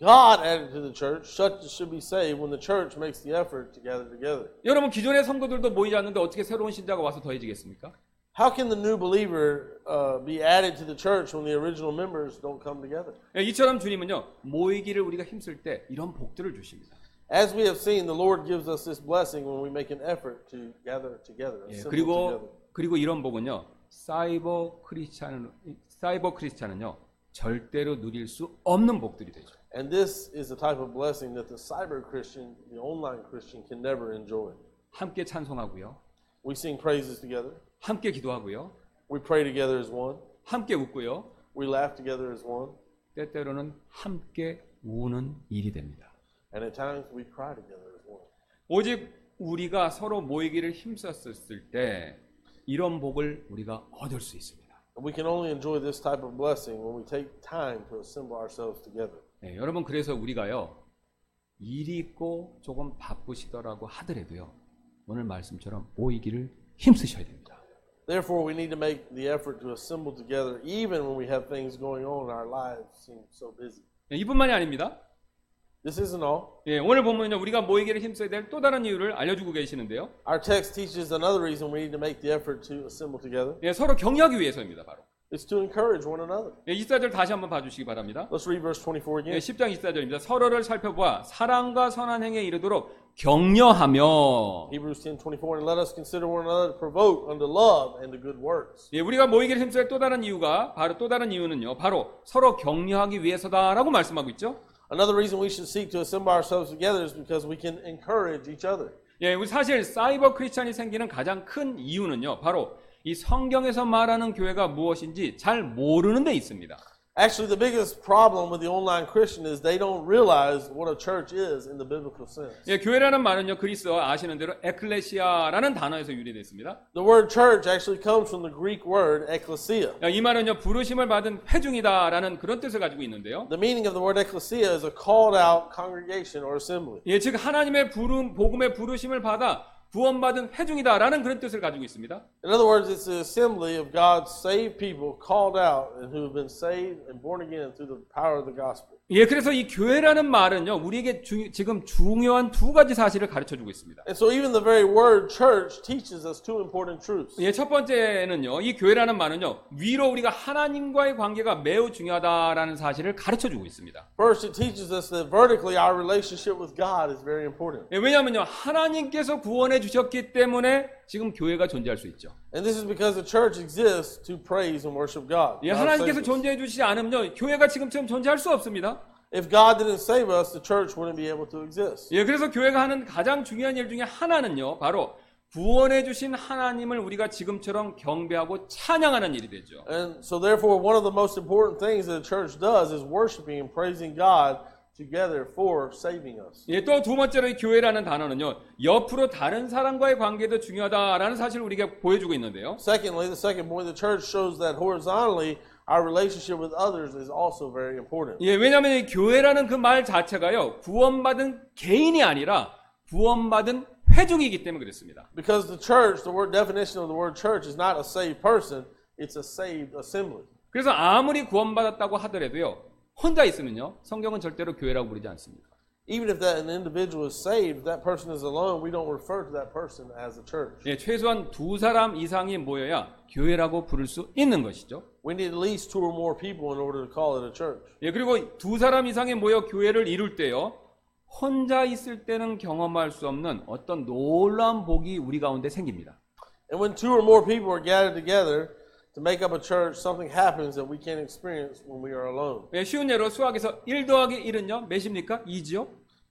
God added to the church such as should be saved when the church makes the effort to gather together. 여러분 기존의 성도들도 모이지 않는데 어떻게 새로운 신자가 와서 더해지겠습니까? How can the new believer uh, be added to the church when the original members don't come together? 예, 이처럼 주님은요. 모이기를 우리가 힘쓸 때 이런 복들을 주십니다. As we have seen, the Lord gives us this blessing when we make an effort to gather together. 예, assemble together. 그리고 그리고 이런 복은요. 사이버 크리스찬은 사이버 크리스찬은요. 절대로 누릴 수 없는 복들이 되죠. And this is the type of blessing that the cyber Christian, the online Christian, can never enjoy. 함께 찬송하고요. We sing praises together. 함께 기도하고요. We pray together as one. 함께 웃고요. We laugh together as one. 때때로는 함께 우는 일이 됩니다. And at times we cry together as one. 오직 우리가 서로 모이기를 힘썼을 때 이런 복을 우리가 얻을 수 있습니다. And we can only enjoy this type of blessing when we take time to assemble ourselves together. 네, 여러분 그래서 우리가요 일이 있고 조금 바쁘시더라고 하더라도요 오늘 말씀처럼 모이기를 힘쓰셔야 됩니다. Therefore, we need to make the effort to assemble together even when we have things going on and our lives seem so busy. 네, 이뿐만이 아닙니다. This isn't all. 예, 오늘 보면요 우리가 모이기를 힘써야 될 또 다른 이유를 알려주고 계시는데요. Our text teaches another reason we need to make the effort to assemble together. 예, 서로 격려하기 위해서입니다. 바로 It's to encourage one another. 예, 24절 다시 한번 봐주시기 바랍니다. Let's read verse 24 예, again. 10장 24절입니다. 서로를 살펴보아 사랑과 선한 행에 이르도록 격려하며 Hebrews 10:24 and let us consider one another to provoke unto love and to good works. 예, 우리가 모이기를 힘써야 할또 다른 이유가 바로 또 다른 이유는요. 바로 서로 격려하기 위해서다라고 말씀하고 있죠. Another reason we should seek to assemble ourselves together is because we can encourage each other. 예, 우리 사실 사이버 크리스찬이 생기는 가장 큰 이유는요. 바로 이 성경에서 말하는 교회가 무엇인지 잘 모르는 데 있습니다. Actually, the biggest problem with the online Christian is they don't realize what a church is in the biblical sense. 예, 교회라는 말은요. 그리스어 아시는 대로 에클레시아라는 단어에서 유래됐습니다. The word church actually comes from the Greek word ecclesia. 이 말은요. 부르심을 받은 회중이다라는 그런 뜻을 가지고 있는데요. The meaning of the word ecclesia is a called out congregation or assembly. 예, 즉 하나님의 부름 복음의 부르심을 받아 구원받은 회중이다라는 그런 뜻을 가지고 있습니다. In other words, it's the assembly of God's saved people called out and who have been saved and born again through the power of the gospel. 예, 그래서 이 교회라는 말은요, 우리에게 주- 지금 중요한 두 가지 사실을 가르쳐 주고 있습니다. And so even the very word church teaches us two important truths. 예, 첫 번째는요, 이 교회라는 말은요, 위로 우리가 하나님과의 관계가 매우 중요하다라는 사실을 가르쳐 주고 있습니다. First, it teaches us that vertically our relationship with God is very important. 예, 왜냐하면요, 하나님께서 구원해 주셨기 때문에 지금 교회가 존재할 수 있죠. And this is because the church exists to praise and worship God. 예, 하나님께서. 존재해 주시지 않으면요, 교회가 지금처럼 존재할 수 없습니다. If God didn't save us, the church wouldn't be able to exist. 예, 그래서 교회가 하는 가장 중요한 일 중에 하나는요, 바로 구원해 주신 하나님을 우리가 지금처럼 경배하고 찬양하는 일이 되죠. And so, therefore, one of the most important things that the church does is worshiping and praising God together for saving us. 예, 또 두 번째로 이 교회라는 단어는요, 옆으로 다른 사람과의 관계도 중요하다라는 사실을 우리가 보여주고 있는데요. Secondly, the second point, the church shows that horizontally, our relationship with others is also very important. 예, 왜냐하면 이 교회라는 그 말 자체가요, 구원받은 개인이 아니라 구원받은 회중이기 때문에 그렇습니다. Because the church, the word definition of the word church is not a saved person, it's a saved assembly. 그래서 아무리 구원받았다고 하더라도요, 혼자 있으면요, 성경은 절대로 교회라고 부르지 않습니다. Even if that an individual is saved, that person is alone, we don't refer to that person as a church. 예, 최소한 두 사람 이상이 모여야 교회라고 부를 수 있는 것이죠. We need at least two or more people in order to call it a church. 예, 그리고 두 사람 이상이 모여 교회를 이룰 때요, 혼자 있을 때는 경험할 수 없는 어떤 놀라운 복이 우리 가운데 생깁니다. And when two or more people are gathered together to make up a church, something happens that we can't experience when we are alone. 예, 쉬운 예로 수학에서 1 더하기 1은요, 몇입니까? 2지요?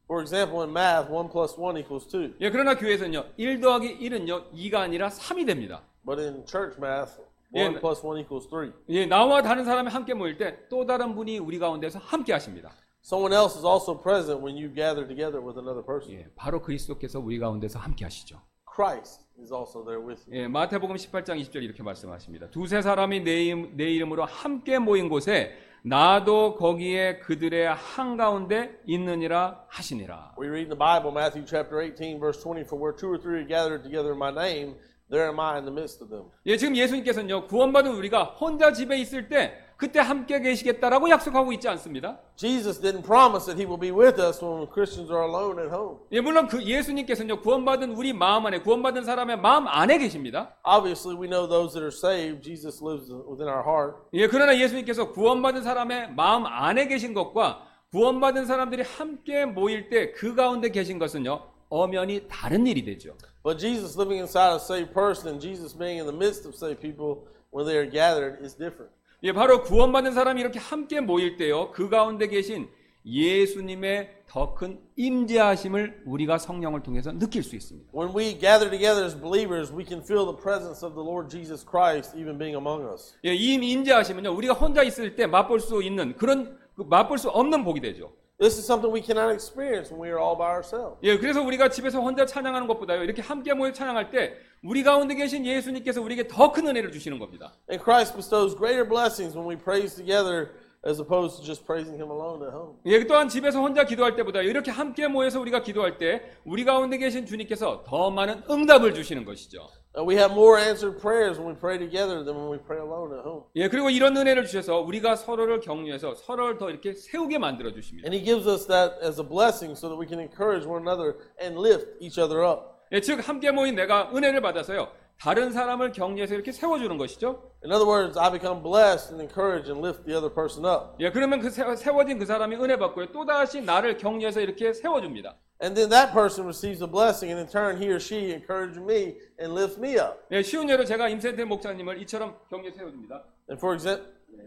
For example, in math, 1 plus 1 equals 2. 예, 그러나 교회에서는요, 1 더하기 1은요, 2가 아니라 3이 됩니다. But in church math, 1 Yeah. plus 1 equals 3. 예, 나와 다른 사람이 함께 모일 때 또 다른 분이 우리 가운데서 함께 하십니다. Someone else is also present when you gather together with another person. 예, 바로 그리스도께서 우리 가운데서 함께 하시죠. Christ is also there with you. 예, 마태복음 18장 20절 이렇게 말씀하십니다. 두세 사람이 내, 이름, 내 이름으로 함께 모인 곳에 나도 거기에 그들의 한가운데 있느니라 하시니라. We read in the Bible, Matthew chapter 18, verse 20, For where two or three are gathered together in my name, there am I in the midst of them. 예, 지금 예수님께서는요, 구원받은 우리가 혼자 집에 있을 때 그때 함께 계시겠다라고 약속하고 있지 않습니다. Jesus didn't promise that he will be with us when Christians are alone at home. 예, 물론 그 예수님께서는요, 구원받은 우리 마음 안에, 구원받은 사람의 마음 안에 계십니다. Obviously, we know those that are saved, Jesus lives within our heart. 예, 그러나 예수님께서 구원받은 사람의 마음 안에 계신 것과 구원받은 사람들이 함께 모일 때 그 가운데 계신 것은요, 엄연히 다른 일이 되죠. But Jesus living inside a saved person and Jesus being in the midst of saved people when they are gathered is different. 예, 바로 구원받은 사람이 이렇게 함께 모일 때요, 그 가운데 계신 예수님의 더 큰 임재하심을 우리가 성령을 통해서 느낄 수 있습니다. When we gather together as believers, we can feel the presence of the Lord Jesus Christ even being among us. 예, 이 임재하심은요, 우리가 혼자 있을 때 맛볼 수 있는 그런 그 맛볼 수 없는 복이 되죠. This is something we cannot experience when we are all by ourselves. 예, 그래서 우리가 집에서 혼자 찬양하는 것보다요, 이렇게 함께 모여 찬양할 때 우리 가운데 계신 예수님께서 우리에게 더 큰 은혜를 주시는 겁니다. And Christ bestows greater blessings when we praise together as opposed to just praising Him alone at home. 예, 또한 집에서 혼자 기도할 때보다 이렇게 함께 모여서 우리가 기도할 때 우리 가운데 계신 주님께서 더 많은 응답을 주시는 것이죠. And we have more answered prayers when we pray together than when we pray alone at home. 예, 그리고 이런 은혜를 주셔서 우리가 서로를 격려해서 서로를 더 이렇게 세우게 만들어 주십니다. And He gives us that as a blessing so that we can encourage one another and lift each other up. 예, 즉 함께 모인 내가 은혜를 받아서요. 다른 사람을 격려해서 이렇게 세워주는 것이죠. In other words, I become blessed and encourage and lift the other person up. 예, 그러면 그 세- 세워진 그 사람이 은혜 받고요. 또 다시 나를 격려해서 이렇게 세워줍니다. And then that person receives a blessing, and in turn, he or she encourages me and lifts me up. 예, 쉬운 예로 제가 임센태 목사님을 이처럼 격려 세워줍니다. And for example,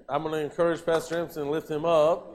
I'm going to encourage Pastor Emerson and lift him up.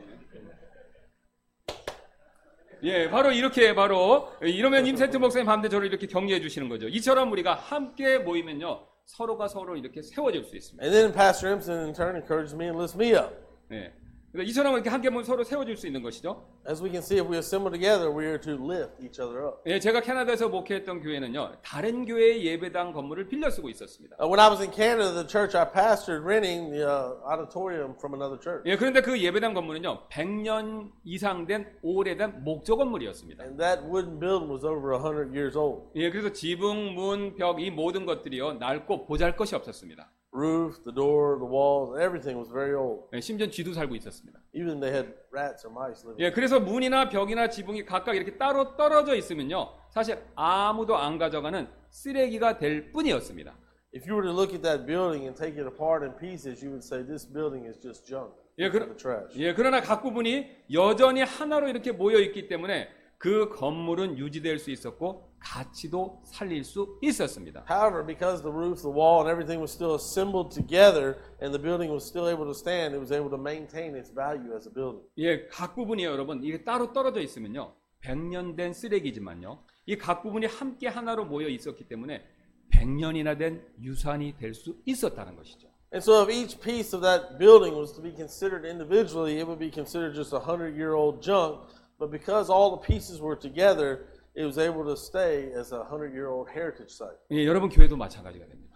예, 바로 이렇게 바로 이러면 임센트 목사님 밤새 저를 이렇게 격려해 주시는 거죠. 이처럼 우리가 함께 모이면요 서로가 서로 이렇게 세워질 수 있습니다. And then Pastor Emerson, in turn, encourages me and lifts me up. 예, 그래서 이처럼 이렇게 함께 모여 서로 세워질 수 있는 것이죠. As we can see, if we assemble together, we are to lift each other up. 예, 제가 캐나다에서 목회했던 교회는요 다른 교회의 예배당 건물을 빌려 쓰고 있었습니다. Uh, when I was in Canada, the church I pastored renting the uh, auditorium from another church. 예, 그런데 그 예배당 건물은요 100년 이상 된 오래된 목조 건물이었습니다. And that wooden building was over 100 years old. 예, 그래서 지붕, 문, 벽 이 모든 것들이요 낡고 보잘 것이 없었습니다. Roof, the door, the walls, everything was very old. 예, 심지어 쥐도 살고 있었습니다. Even they had rats or mice living. 예, 그래서 문이나 벽이나 지붕이 각각 이렇게 따로 떨어져 있으면요, 사실 아무도 안 가져가는 쓰레기가 될 뿐이었습니다. If you were to look at that building and take it apart in pieces, you would say this building is just junk. 예, 그, the trash. 예, 그러나 각 부분이 여전히 하나로 이렇게 모여 있기 때문에 그 건물은 유지될 수 있었고 가치도 살릴 수 있었습니다. However, because the roof, the wall, and everything was still assembled together and the building was still able to stand, it was able to maintain its value as a building. 예, 각 부분이요, 여러분. 이게 따로 떨어져 있으면요. 100년 된 쓰레기지만요. 이 각 부분이 함께 하나로 모여 있었기 때문에 100년이나 된 유산이 될 수 있었다는 것이죠. And so, if each piece of that building was to be considered individually, it would be considered just a hundred year old junk. But because all the pieces were together, it was able to stay as a hundred year old heritage site. 예, 여러분 교회도 마찬가지가 됩니다.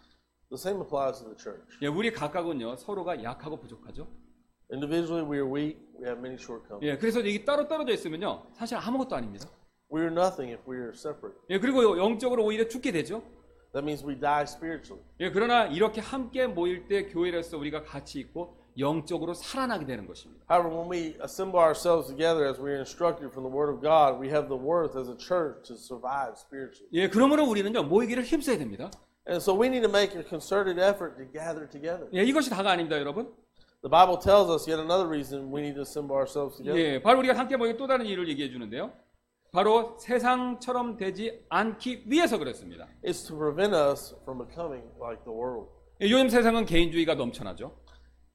The same applies to the church. 예, 우리 각각은요 서로가 약하고 부족하죠. Individually, we are weak, we have many shortcomings. 예, 그래서 이게 따로 떨어져 있으면요 사실 아무것도 아닙니다. We are nothing if we are separate. 예, 그리고 영적으로 오히려 죽게 되죠. That means we die spiritually. 예, 그러나 이렇게 함께 모일 때 교회로서 우리가 같이 있고 영적으로 살아나게 되는 것입니다. However, when we assemble ourselves together as we are instructed from the Word of God, we have the worth as a church to survive spiritually. 예, 그러므로 우리는요 모이기를 힘써야 됩니다. And so we need to make a concerted effort to gather together. 예, 이것이 다가 아닙니다, 여러분. The Bible tells us yet another reason we need to assemble ourselves together. 예, 바로 우리가 함께 모인 또 다른 이유를 얘기해 주는데요. 바로 세상처럼 되지 않기 위해서 그렇습니다. It's to prevent us from becoming like the world. 예, 요즘 세상은 개인주의가 넘쳐나죠.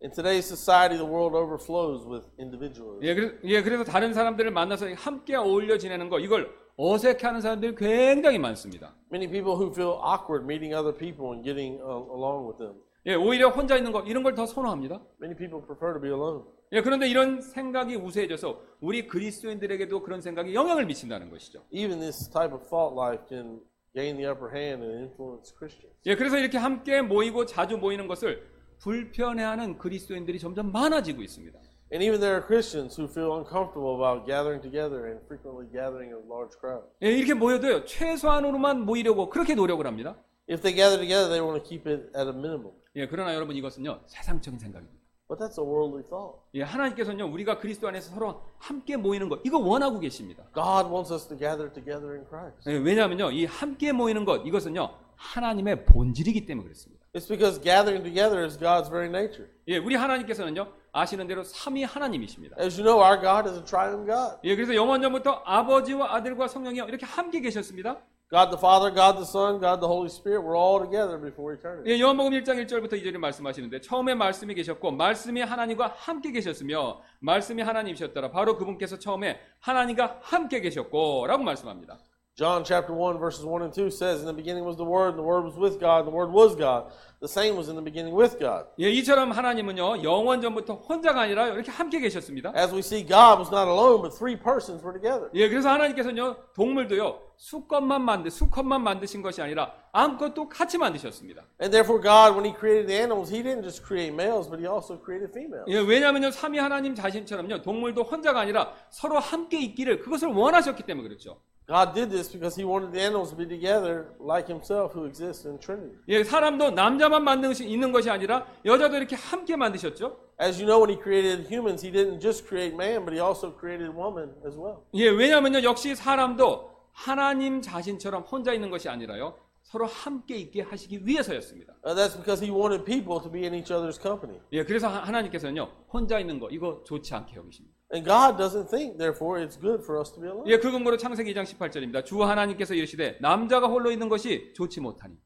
In today's society, the world overflows with individualism. 예, 그래, 예, 그래서 다른 사람들을 만나서 함께 어울려 지내는 거 이걸 어색해하는 사람들이 굉장히 많습니다. Many people who feel awkward meeting other people and getting uh, along with them. 예, 오히려 혼자 있는 거 이런 걸 더 선호합니다. Many people prefer to be alone. 예, 그런데 이런 생각이 우세해져서 우리 그리스도인들에게도 그런 생각이 영향을 미친다는 것이죠. Even this type of thought life can gain the upper hand and influence Christians. 예, 그래서 이렇게 함께 모이고 자주 모이는 것을 불편해하는 그리스도인들이 점점 많아지고 있습니다. And even there are Christians who feel uncomfortable about gathering together and frequently gathering a large crowd. 예, 이렇게 모여도요 최소한으로만 모이려고 그렇게 노력을 합니다. If they gather together, they want to keep it at a minimum. 예, 그러나 여러분 이것은요 세상적인 생각입니다. But that's a worldly thought. 예, 하나님께서는요 우리가 그리스도 안에서 서로 함께 모이는 것 이거 원하고 계십니다. God wants us to gather together in Christ. 예, 왜냐하면요 이 함께 모이는 것 이것은요 하나님의 본질이기 때문에 그렇습니다. It's because gathering together is God's very nature. 예, 우리 하나님께서는요 아시는 대로 삼위 하나님이십니다. As you know, our God is a triune God. 예, 그래서 영원전부터 아버지와 아들과 성령이 이렇게 함께 계셨습니다. God the Father, God the Son, God the Holy Spirit, we're all together before eternity. 예, 요한복음 1장 1절부터 2절에 말씀하시는데 처음에 말씀이 계셨고 말씀이 하나님과 함께 계셨으며 말씀이 하나님이셨더라. 바로 그분께서 처음에 하나님과 함께 계셨고라고 말씀합니다. John chapter 1, verses 1 and 2 says, In the beginning was the Word, and the Word was with God, and the Word was God. The same was in the beginning with God. 예, 이처럼 하나님은요 영원 전부터 혼자가 아니라 이렇게 함께 계셨습니다. As we see, God was not alone, but three persons were together. 예, 그래서 하나님께서는요 동물도요 수컷만 만드 수컷만 만드신 것이 아니라 암컷도 같이 만드셨습니다. And therefore, God, when He created the animals, He didn't just create males, but He also created females. 예, 왜냐하면요 삼위 하나님 자신처럼요 동물도 혼자가 아니라 서로 함께 있기를 그것을 원하셨기 때문에 그렇죠. God did this because He wanted the animals to be together like Himself, who exists in Trinity. 예, 사람도 남자만 만드는 것이 있는 것이 아니라 여자도 이렇게 함께 만드셨죠. As you know, when He created humans, He didn't just create man, but He also created woman as well. 예, 왜냐하면요 역시 사람도 하나님 자신처럼 혼자 있는 것이 아니라요 서로 함께 있게 하시기 위해서였습니다. Uh, that's because He wanted people to be in each other's company. 예, 그래서 하- 하나님께서는요 혼자 있는 거 이거 좋지 않게 여기십니다. And God doesn't think, therefore, it's good for us to be alone. 예, 그 근거로 창세기 2장 18절입니다. 주 하나님께서 이르시되 남자가 홀로 있는 것이 좋지 못하니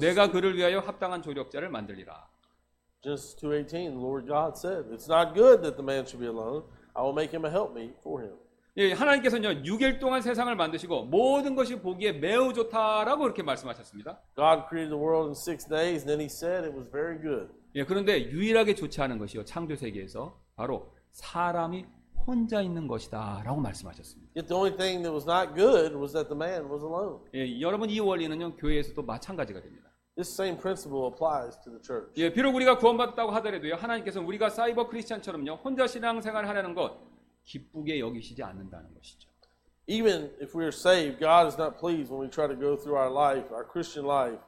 내가 그를 위하여 합당한 조력자를 만들리라. Genesis 2.18, the Lord God said, It's not good that the man should be alone. I will make him a helpmeet for him. 예, 하나님께서는요 6일 동안 세상을 만드시고 모든 것이 보기에 매우 좋다라고 그렇게 말씀하셨습니다. God created the world in six days, and then he said it was very good. 예, 그런데 유일하게 좋지 않은 것이요 창조 세계에서 바로 사람이 혼자 있는 것이다라고 말씀하셨습니다. Yet the only thing that was not good was that the man was alone. 예, 여러분 이 원리는요 교회에서도 마찬가지가 됩니다. This same principle applies to the church. 예, 비록 우리가 구원받았다고 하더라도요 하나님께서 우리가 사이버 크리스찬처럼요 혼자 신앙생활을 하려는 것 기쁘게 여기시지 않는다는 것이죠. Even if we are saved, God is not pleased when we try to go through our life, our Christian life,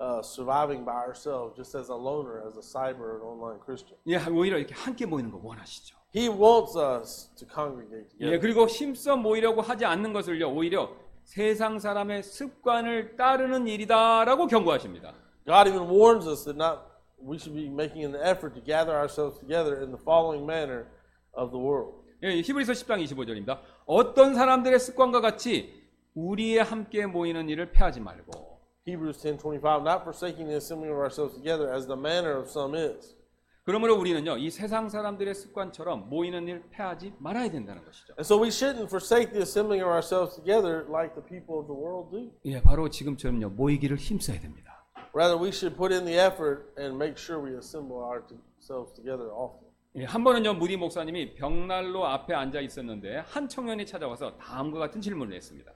uh, surviving by ourselves, just as a loner, as a cyber and online Christian. 예, 오히려 이렇게 함께 모이는 거 원하시죠. He wants us to congregate 예, together. 그리고 힘써 모이려고 하지 않는 것을요 오히려 세상 사람의 습관을 따르는 일이다라고 경고하십니다. God even warns us that not we should be making an effort to gather ourselves together in the following manner of the world. 예, 히브리서 10장 25절입니다. 어떤 사람들의 습관과 같이 우리의 함께 모이는 일을 패하지 말고 Hebrews 10:25 not forsaking the assembling of ourselves together as the manner of some is. 그러므로 우리는요 이 세상 사람들의 습관처럼 모이는 일 패하지 말아야 된다는 것이죠. And so we shouldn't forsake the assembling of ourselves together like the people of the world do. 예, 바로 지금처럼요 모이기를 힘써야 됩니다. Rather, we should put in the effort and make sure we assemble ourselves together often. 예, 한 번은요 무디 목사님이 벽난로 앞에 앉아 있었는데 한 청년이 찾아와서 다음과 같은 질문을 했습니다.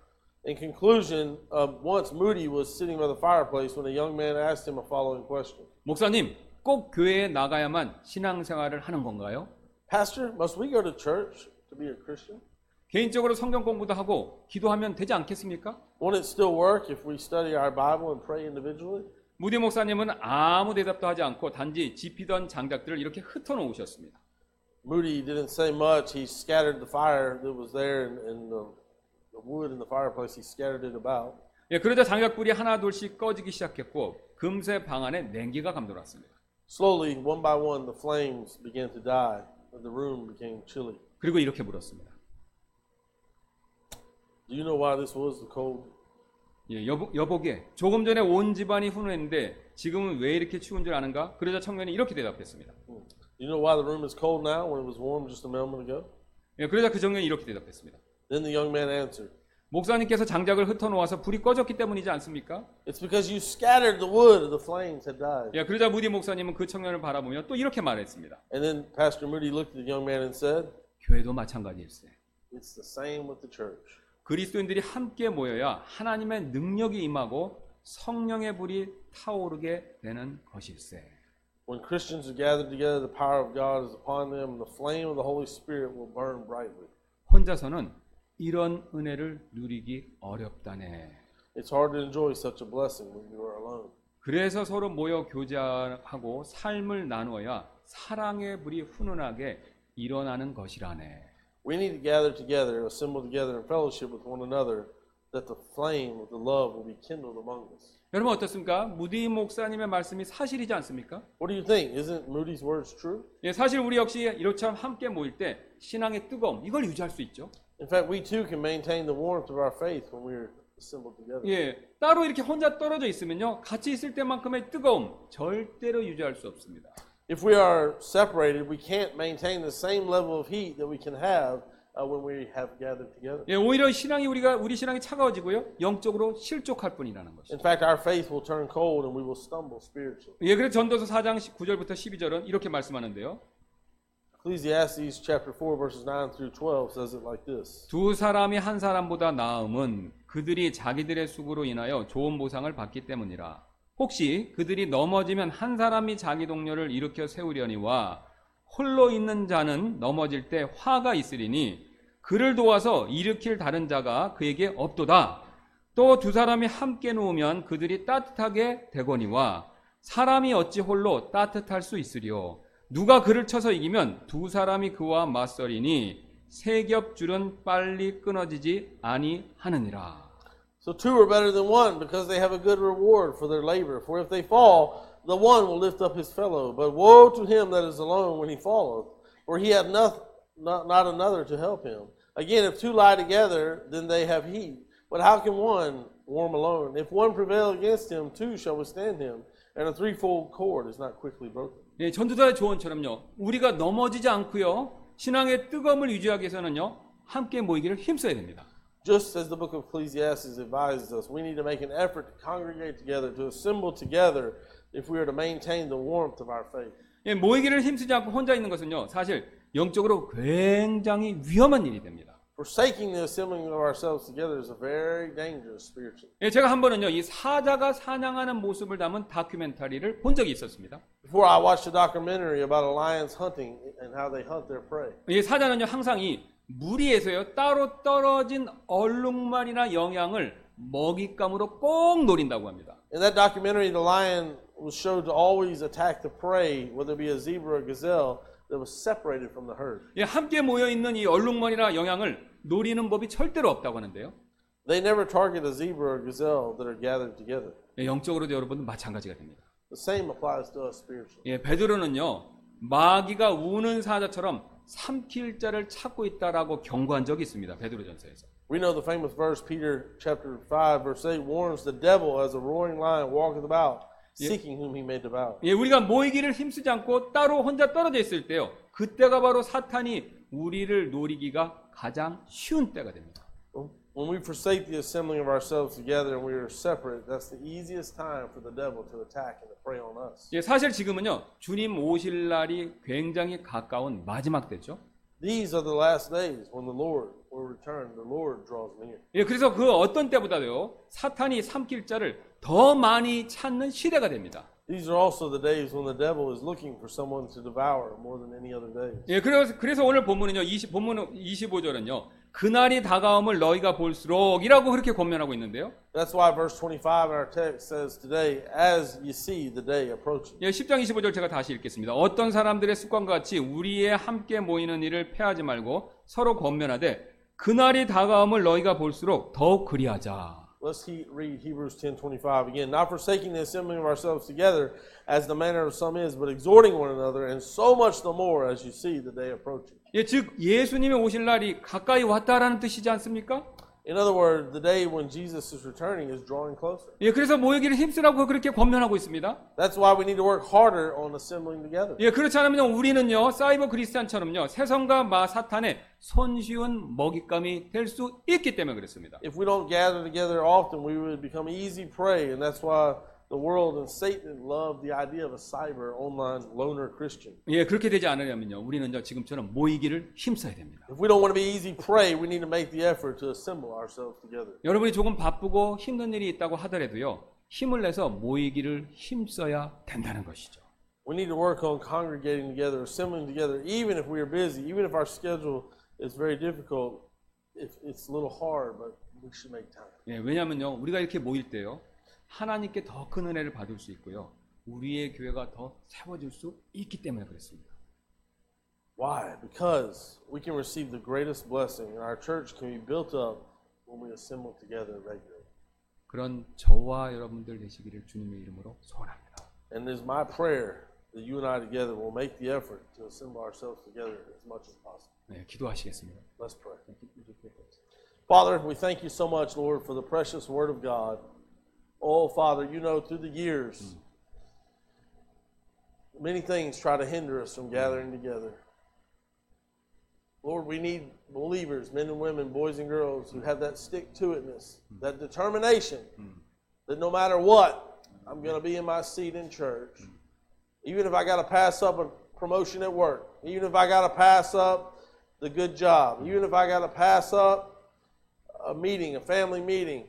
In conclusion, uh, once Moody was sitting by the fireplace when a young man asked him a following question 목사님 꼭 교회에 나가야만 신앙생활을 하는 건가요? Pastor, must we go to church to be a Christian? 개인적으로 성경 공부도 하고 기도하면 되지 않겠습니까? Won't it still work if we study our Bible and pray individually? 무디 목사님은 아무 대답도 하지 않고 단지 집히던 장작들을 이렇게 흩어놓으셨습니다. Moody didn't say much. He scattered the fire that was there and, and the, the wood in the fireplace. He scattered it about. 예, 그러자 장작불이 하나 둘씩 꺼지기 시작했고 금세 방 안에 냉기가 감돌았습니다. Slowly, one by one, the flames began to die, and the room became chilly. 그리고 이렇게 물었습니다. Do you know why this was the cold? 예, 여보, 여보게 조금 전에 온 집안이 훈훈했는데 지금은 왜 이렇게 추운 줄 아는가? 그러자 청년이 이렇게 대답했습니다. Do you know why the room is cold now when it was warm just a moment ago? 예, 그러자 그 청년이 이렇게 대답했습니다. Then the young man answered, 목사님께서 장작을 흩어놓아서 불이 꺼졌기 때문이지 않습니까? It's because you scattered the wood, the flames had died. 예, 그러자 무디 목사님은 그 청년을 바라보며 또 이렇게 말했습니다. And then Pastor Moody looked at the young man and said, 교회도 마찬가지일세. It's the same with the church. 그리스도인들이 함께 모여야 하나님의 능력이 임하고 성령의 불이 타오르게 되는 것일세. When Christians are gathered together, the power of God is upon them, and the flame of the Holy Spirit will burn brightly. 혼자서는 이런 은혜를 누리기 어렵다네. It's hard to enjoy such a blessing when you are alone. 그래서 서로 모여 교제하고 삶을 나누어야 사랑의 불이 훈훈하게 일어나는 것이라네. We need to gather together, assemble together in fellowship with one another, that the flame of the love will be kindled among us. 여러분 어떻습니까? 무디 목사님의 말씀이 사실이지 않습니까? What do you think? Isn't Moody's words true? 예, 사실 우리 역시 이렇처럼 함께 모일 때 신앙의 뜨거움 이걸 유지할 수 있죠. In fact, we too can maintain the warmth of our faith when we're assembled together. 예, 따로 이렇게 혼자 떨어져 있으면요, 같이 있을 때만큼의 뜨거움 절대로 유지할 수 없습니다. If we are separated, we can't maintain the same level of heat that we can have uh, when we have gathered together. 예, 오히려 신앙이 우리가 우리 신앙이 차가워지고요, 영적으로 실족할 뿐이라는 것이죠. In fact, our faith will turn cold and we will stumble spiritually. 예, 그래서 전도서 4장 9절부터 12절은 이렇게 말씀하는데요. Ecclesiastes chapter 4 verses 9 through 12 says it like this. 두 사람이 한 사람보다 나음은 그들이 자기들의 수고로 인하여 좋은 보상을 받기 때문이라. 혹시 그들이 넘어지면 한 사람이 자기 동료를 일으켜 세우려니와 홀로 있는 자는 넘어질 때 화가 있으리니 그를 도와서 일으킬 다른 자가 그에게 없도다. 또 두 사람이 함께 누우면 그들이 따뜻하게 되거니와 사람이 어찌 홀로 따뜻할 수 있으리요. 누가 그를 쳐서 이기면 두 사람이 그와 맞서리니 세 겹줄은 빨리 끊어지지 아니하느니라. So two are better than one because they have a good reward for their labor. For if they fall, the one will lift up his fellow. But woe to him that is alone when he falleth, for he hath not, not, not another to help him. Again, if two lie together, then they have heat. But how can one warm alone? If one prevail against him, two shall withstand him. And a threefold cord is not quickly broken. 예, 전도자의 조언처럼요. 우리가 넘어지지 않고요. 신앙의 뜨거움을 유지하기 위해서는요. 함께 모이기를 힘써야 됩니다. Just as the book of Ecclesiastes advises us, we need to make an effort to congregate together, to assemble together, if we are to maintain the warmth of our faith. 예, 모이기를 힘쓰지 않고 혼자 있는 것은요. 사실 영적으로 굉장히 위험한 일이 됩니다. Forsaking the assembling of ourselves together is a very dangerous spiritually. 예, 제가 한 번은요. 이 사자가 사냥하는 모습을 담은 다큐멘터리를 본 적이 있었습니다. Before I watched a documentary about a lion's hunting and how they hunt their prey. 이 사자는요. 항상 이 무리에서요. 따로 떨어진 얼룩말이나 영양을 먹잇감으로 꼭 노린다고 합니다. In that documentary, the lion was showed to always attack the prey, whether it be a zebra or gazelle, that was separated from the herd. 예, 함께 모여 있는 이 얼룩말이나 영양을 노리는 법이 절대로 없다고 하는데요. They never target a zebra or gazelle that are gathered together. 예, 영적으로도 여러분도 마찬가지가 됩니다. The same applies to us spiritually. 예, 베드로는요. 마귀가 우는 사자처럼 삼킬 자를 찾고 있다라고 경고한 적이 있습니다. 베드로전서에서. We know the famous verse, Peter chapter 5, verse 8, warns the devil as a roaring lion walketh about, seeking whom he may devour. 예, 우리가 모이기를 힘쓰지 않고 따로 혼자 떨어져 있을 때요. 그때가 바로 사탄이 우리를 노리기가 가장 쉬운 때가 됩니다. When we forsake the assembling of ourselves together and we are separate, that's the easiest time for the devil to attack and to prey on us. 예, 사실 지금은요. 주님 오실 날이 굉장히 가까운 마지막 때죠. These are the last days when the Lord will return. The Lord draws near. 예, 그래서 그 어떤 때보다도요. 사탄이 삼킬 자를 더 많이 찾는 시대가 됩니다. These are also the days when the devil is looking for someone to devour more than any other days. 예, 그래서, 그래서 오늘 본문은요, 20, 본문 25절은요, 그날이 다가옴을 너희가 볼수록이라고 그렇게 권면하고 있는데요. That's why verse 25 in our text says today, as you see the day approaching. 예, 10장 25절 제가 다시 읽겠습니다. 어떤 사람들의 습관과 같이 우리의 함께 모이는 일을 패하지 말고 서로 권면하되 그날이 다가옴을 너희가 볼수록 더욱 그리하자. Let's he, read Hebrews 10:25 again. Not forsaking the assembling of ourselves together, as the manner of some is, but exhorting one another, and so much the more as you see the day approaching. 예, 즉 예수님의 오실 날이 가까이 왔다라는 뜻이지 않습니까? In other words, the day when Jesus is returning is drawing closer. 예, 그래서 모이기를 힘쓰라고 그렇게 권면하고 있습니다. That's why we need to work harder on assembling together. 예, 그렇지 않으면 우리는요, 사이버 크리스찬처럼요, 세성과 마 사탄의 손쉬운 먹잇감이 될 수 있기 때문에 그렇습니다. If we don't gather together often, we would become easy prey, and that's why the world and Satan love the idea of a cyber online loner Christian. 예, 그렇게 되지 않으려면요, 우리는요, 지금처럼 모이기를 힘써야 됩니다. If we don't want to be easy prey, we need to make the effort to assemble ourselves together. 여러분이 조금 바쁘고 힘든 일이 있다고 하더라도요, 힘을 내서 모이기를 힘써야 된다는 것이죠. We need to work on congregating together, assembling together, even if we are busy, even if our schedule is very difficult. If it's a little hard, but we should make time. 예, 왜냐면요, 우리가 이렇게 모일 때요, 하나님께 더 큰 은혜를 받을 수 있고요, 우리의 교회가 더 세워질 수 있기 때문에 그렇습니다. Why? Because we can receive the greatest blessing, and our church can be built up when we assemble together regularly. 그런 저와 여러분들 되시기를 주님의 이름으로 소원합니다. And it is my prayer that you and I together will make the effort to assemble ourselves together as much as possible. 네, 기도하시겠습니다. Let's pray. Father, we thank you so much, Lord, for the precious word of God. Oh, Father, you know through the years, mm. many things try to hinder us from gathering together. Lord, we need believers, men and women, boys and girls, who have that stick to itness, mm. that determination mm. that no matter what, I'm going to be in my seat in church. Even if I got to pass up a promotion at work, even if I got to pass up the good job, even if I got to pass up a meeting, a family meeting,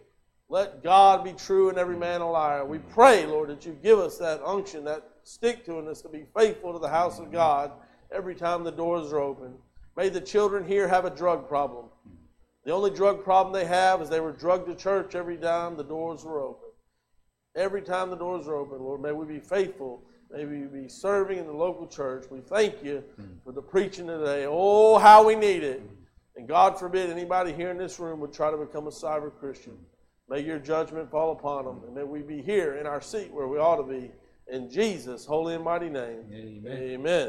let God be true and every mm. man a liar. We pray, Lord, that you give us that unction, that stick to us to be faithful to the house of God every time the doors are open. May the children here have a drug problem. The only drug problem they have is they were drugged to church every time the doors were open. Every time the doors are open, Lord, may we be faithful. May we be serving in the local church. We thank you mm. for the preaching today. Oh, how we need it. Mm. And God forbid anybody here in this room would try to become a cyber Christian. May your judgment fall upon them. And may we be here in our seat where we ought to be. In Jesus' holy and mighty name. Amen. Amen.